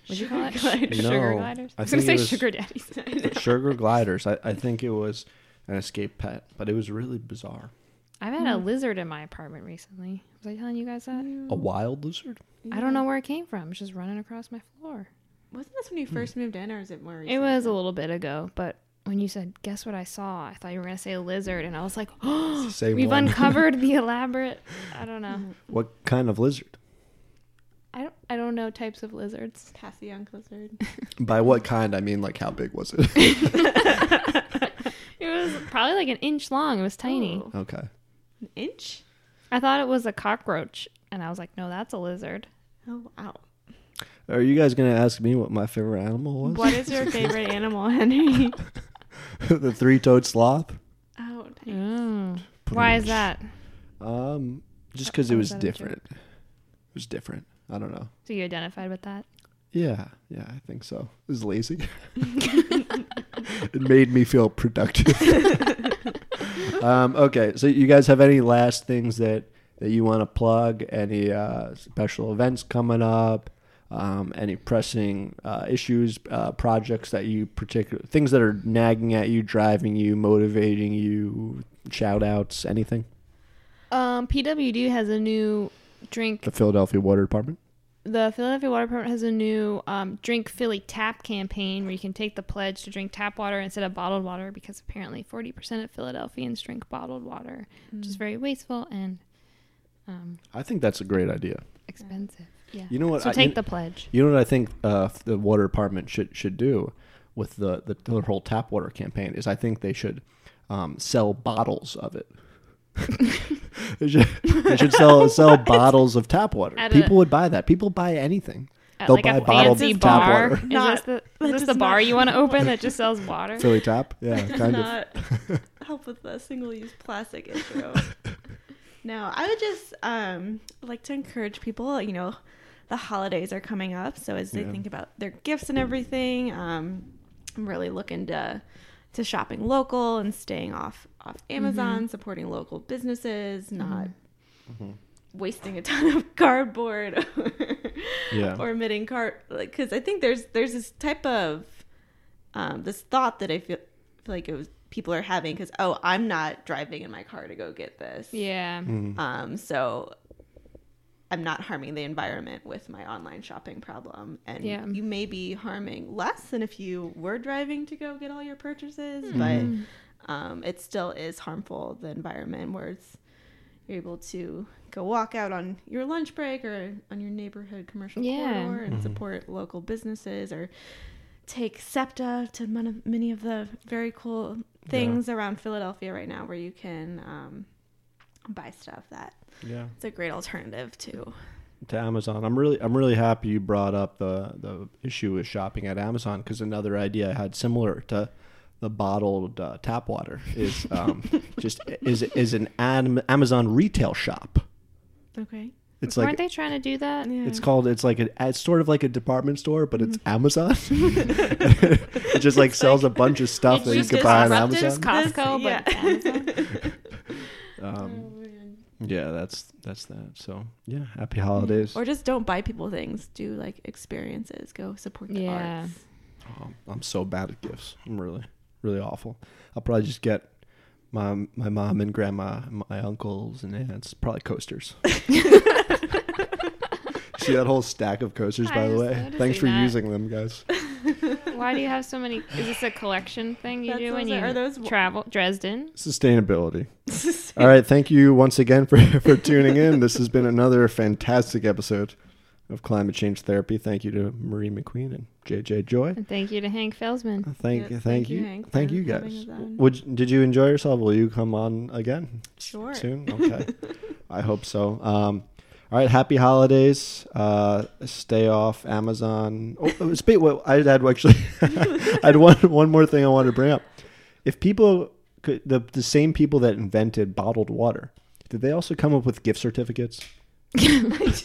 what do you call it? gliders. Sugar gliders. I I was gonna say was- sugar daddies. Sugar gliders. I, I think it was an escaped pet, but it was really bizarre. I've had a mm. lizard in my apartment recently. Was I telling you guys that? A wild lizard. I don't know where it came from. It's just running across my floor. Wasn't this when you hmm. first moved in, or is it more? Recent? It was a little bit ago, but when you said, "Guess what I saw?" I thought you were gonna say a lizard, and I was like, "Oh, Same we've one. uncovered the elaborate." I don't know. Mm-hmm. What kind of lizard? I don't. I don't know types of lizards. Passyunk lizard. By what kind? I mean, like how big was it? It was probably like an inch long. It was tiny. Oh, okay. An inch. I thought it was a cockroach, and I was like, "No, that's a lizard." Oh wow. Are you guys gonna ask me what my favorite animal was? What is your favorite animal, Henry? the three-toed sloth. Oh, nice. Mm. Why is that? Um, just because Or it was was that a joke? different. It was different. I don't know. So you identified with that? Yeah, yeah, I think so. It was lazy. it made me feel productive. Um, okay, so you guys have any last things that that you want to plug? Any uh, special events coming up? Um, any pressing uh, issues, uh, projects that you particular things that are nagging at you, driving you, motivating you? Shout outs, anything? Um, PWD has a new drink. The Philadelphia Water Department. The Philadelphia Water Department has a new um, Drink Philly Tap campaign where you can take the pledge to drink tap water instead of bottled water because apparently 40% of Philadelphians drink bottled water, which is very wasteful and um, I think that's a great idea. expensive. Yeah. You know what? So I- take you- the pledge. You know what I think uh, the water department should should do with the, the the whole tap water campaign is I think they should um, sell bottles of it. They, should, they should sell sell bottles of tap water. At a- People would buy that. People buy anything. At They'll like buy a bottled fancy tap bar. water. Is Not- this the, is this the bar not- you want to open that just sells water? Philly tap, yeah, kind of. not help with the single-use plastic issue. no, I would just um, like to encourage people. You know, the holidays are coming up, so as they Yeah. think about their gifts and everything, um, I'm really looking to to shopping local and staying off off Amazon, supporting local businesses, not wasting a ton of cardboard Yeah. or emitting card like because I think there's there's this type of um, this thought that I feel, feel like it was people are having because oh I'm not driving in my car to go get this Yeah. Mm. um so I'm not harming the environment with my online shopping problem and Yeah. you may be harming less than if you were driving to go get all your purchases Mm-hmm. but um, it still is harmful the environment where it's you're able to go walk out on your lunch break or on your neighborhood commercial Yeah. corridor and support local businesses or take SEPTA to mon- many of the very cool things around Philadelphia right now where you can um, buy stuff that Yeah. it's a great alternative to to Amazon. I'm really I'm really happy you brought up the the issue with shopping at Amazon because another idea I had similar to the bottled uh, tap water is um, just is is an Am- Amazon retail shop. okay It's like Weren't like they trying to do that? yeah it's called it's like a it's sort of like a department store, but it's Amazon. it just like sells a bunch of stuff that you just could buy on disrupted as Amazon. Costco, This- but yeah. Amazon. Um, yeah, that's that's that. So yeah, happy holidays. or just don't buy people things do like experiences go support the Yeah. arts Oh, I'm so bad at gifts. I'm really, really awful. I'll probably just get my my mom and grandma, and my uncles and aunts, probably coasters. See that whole stack of coasters, I by the way. Thanks for that. using them, guys. Why do you have so many? Is this a collection thing you That's do when you are those- travel? Dresden. Sustainability. All right, thank you once again for for tuning in. This has been another fantastic episode of Climate Change Therapy. Thank you to Marie McQueen and JJ Joy. And thank you to Hank Felsman. Thank Yes, thank, you, Hank, thank you guys. Would did you enjoy yourself? Will you come on again? sure soon? Okay. I hope so. Um, all right. Happy holidays. Uh, stay off Amazon. Oh, speak. Well, I had actually. I had one one more thing I wanted to bring up. If people could, the the same people that invented bottled water, did they also come up with gift certificates? gift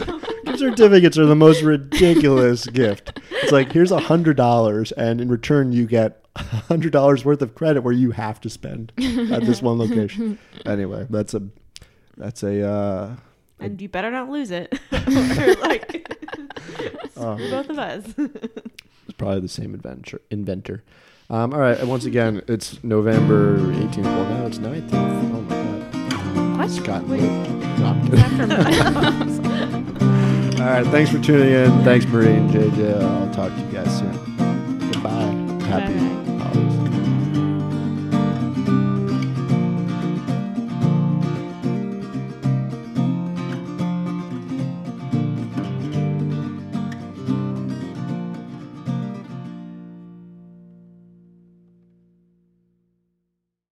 certificates are the most ridiculous gift. It's like here's a hundred dollars, and in return you get a hundred dollars worth of credit where you have to spend at this one location. Anyway, that's a that's a uh, and you better not lose it or like um, both of us it's probably the same inventor. Inventor. Um, all right, once again, it's November 18th. Well, now it's 19th. Oh my god, What? it's gotten Wait. No, all right, thanks for tuning in. Thanks, Marie and JJ. I'll talk to you guys soon. Goodbye. Happy Bye-bye.